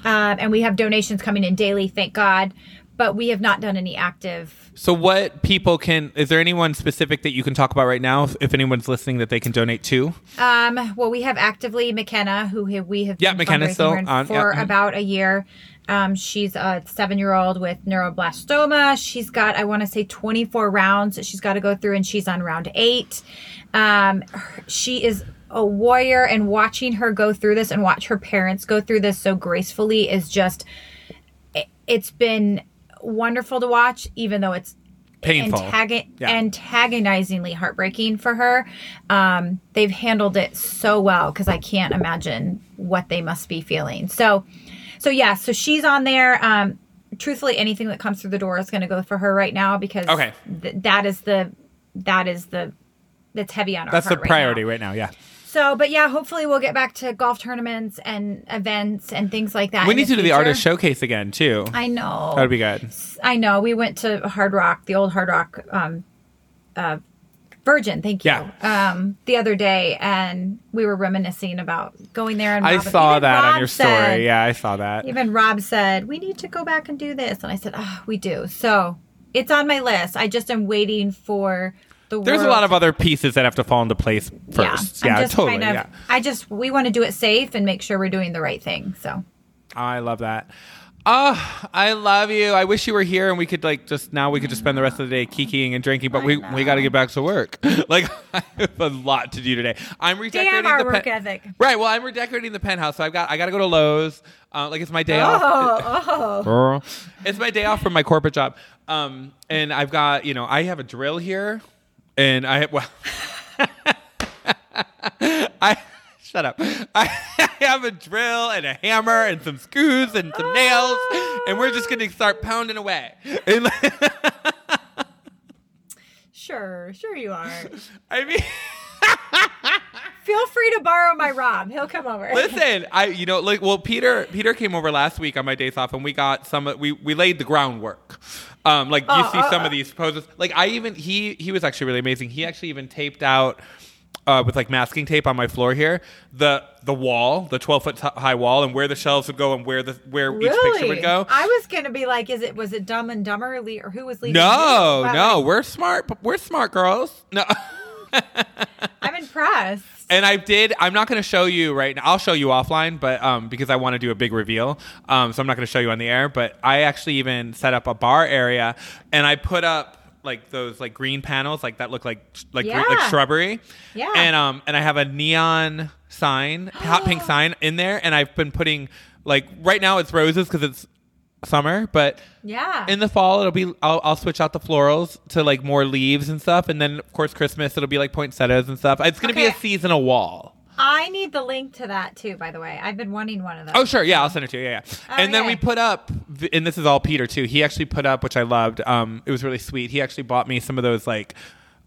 um, and we have donations coming in daily. Thank God, but we have not done any active. So, what people can? Is there anyone specific that you can talk about right now? If, if anyone's listening, that they can donate to? Um, well, we have actively McKenna, who have, we have Yeah, fundraising still on, for yeah, mhm. about a year. Um, she's a seven year old with neuroblastoma. She's got, I want to say, 24 rounds that she's got to go through, and she's on round eight. Um, she is a warrior, and watching her go through this and watch her parents go through this so gracefully is just, it, it's been wonderful to watch, even though it's Painful. antag- Yeah. antagonizingly heartbreaking for her. Um, they've handled it so well because I can't imagine what they must be feeling. So, so yeah, so she's on there. Um, truthfully, anything that comes through the door is going to go for her right now because Okay. th- that is the that is the that's heavy on our That's the right priority now. right now. Yeah. So, but yeah, hopefully we'll get back to golf tournaments and events and things like that. We need to do the artist showcase again too. I know. That would be good. I know. We went to Hard Rock, the old Hard Rock, um, uh, Virgin. Thank you. Yeah. Um, the other day, and we were reminiscing about going there. And I saw that on Rob your said- story. Yeah, I saw that. Even Rob said we need to go back and do this, and I said, "Ah, we do." So it's on my list. I just am waiting for the. There's a lot of other pieces that have to fall into place first. Yeah, Yeah, just totally. kind of. yeah. I just we want to do it safe and make sure we're doing the right thing. So I love that. Oh, I love you. I wish you were here and we could like just now we could just spend the rest of the day kikiing and drinking, but we we got to get back to work. like I have a lot to do today. I'm redecorating damn our the work pen- ethic. Right. Well, I'm redecorating the penthouse, so I've got I got to go to Lowe's. Uh, like it's my day off. Oh, oh. It's my day off from my corporate job. Um, and I've got, you know, I have a drill here and I well I shut up. I have a drill and a hammer and some screws and some nails and we're just going to start pounding away. Sure, sure you are. I mean Feel free to borrow my Rob. He'll come over. Listen, I you know like well Peter Peter came over last week on my days off and we got some we we laid the groundwork. Um like you Oh, see uh, some of these poses. Like I even he he was actually really amazing. He actually even taped out uh, with like masking tape on my floor here the the wall, the 12 foot t- high wall and where the shelves would go and where the where each picture would go. I was gonna be like, is it was it Dumb and Dumber le- or who was leading? No, no, like, we're smart. We're smart girls. No. I'm impressed. And I did. I'm not going to show you right now. I'll show you offline, but um, because I want to do a big reveal, um, so I'm not going to show you on the air. But I actually even set up a bar area, and I put up like those like green panels, like that look like like Yeah. like shrubbery. Yeah. And um, and I have a neon sign, hot pink sign in there, and I've been putting like right now it's roses because it's summer, but Yeah. in the fall it'll be I'll, I'll switch out the florals to like more leaves and stuff and then of course christmas it'll be like poinsettias and stuff. It's gonna be a seasonal wall. I need the link to that too, by the way. I've been wanting one of those. oh sure. Yeah i'll send it to you. Yeah, yeah. and then we put up and this is all peter too. He actually put up which i loved. Um it was really sweet. He actually bought me some of those like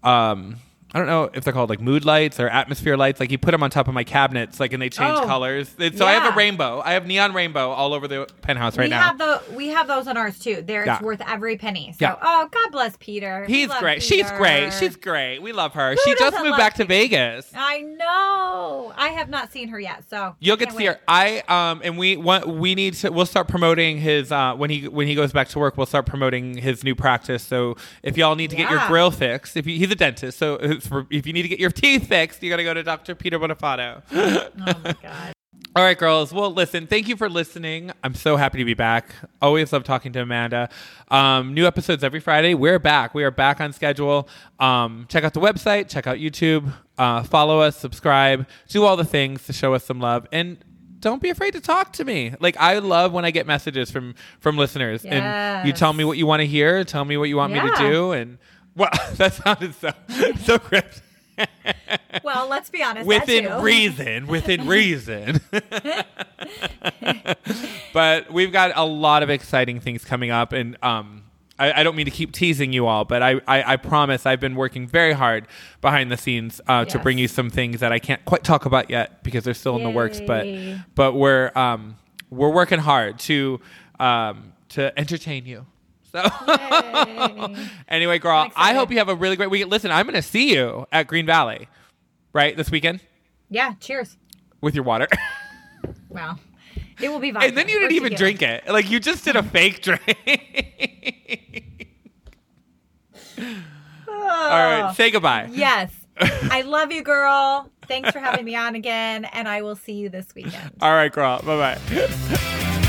um I don't know if they're called like mood lights or atmosphere lights. Like you put them on top of my cabinets, like and they change Oh, colors. It- so I have yeah. a rainbow. I have neon rainbow all over the penthouse right we now. have the we have those on ours too. There, Yeah. it's worth every penny. So, Yeah. oh, God bless Peter. We He's love great. She's Peter. great. She's great. We love her. she just doesn't moved love back to Vegas. I know. I have not seen her yet, so You'll get to can't see wait. her. I um and we want we need to we'll start promoting his uh when he when he goes back to work we'll start promoting his new practice. So if y'all need to get your Yeah. grill fixed, if you, he's a dentist, so for, if you need to get your teeth fixed, you got to go to Dr. Peter Bonifato. Oh my God. All right, girls. Well, listen, thank you for listening. I'm so happy to be back. Always love talking to Amanda. Um, new episodes every Friday. We're back. We are back on schedule. Um, check out the website, check out YouTube, uh, follow us, subscribe, do all the things to show us some love. And don't be afraid to talk to me. Like I love when I get messages from from listeners and you tell me what you want to hear, tell me what you want me to do and well, that sounded so so cryptic. Well, let's be honest. within reason within reason but we've got a lot of exciting things coming up and um I, I don't mean to keep teasing you all, but I, I, I promise I've been working very hard behind the scenes uh, to bring you some things that I can't quite talk about yet because they're still in the works. But but we're um, we're working hard to um, to entertain you. So anyway, girl. I hope you have a really great week. Listen, I'm going to see you at Green Valley, right this weekend yeah. Cheers. with your water. Wow. It will be vodka. And then you didn't even drink it. Like you just did a fake drink. All right, say goodbye. Yes. I love you, girl. Thanks for having me on again, and I will see you this weekend. All right, girl. Bye bye.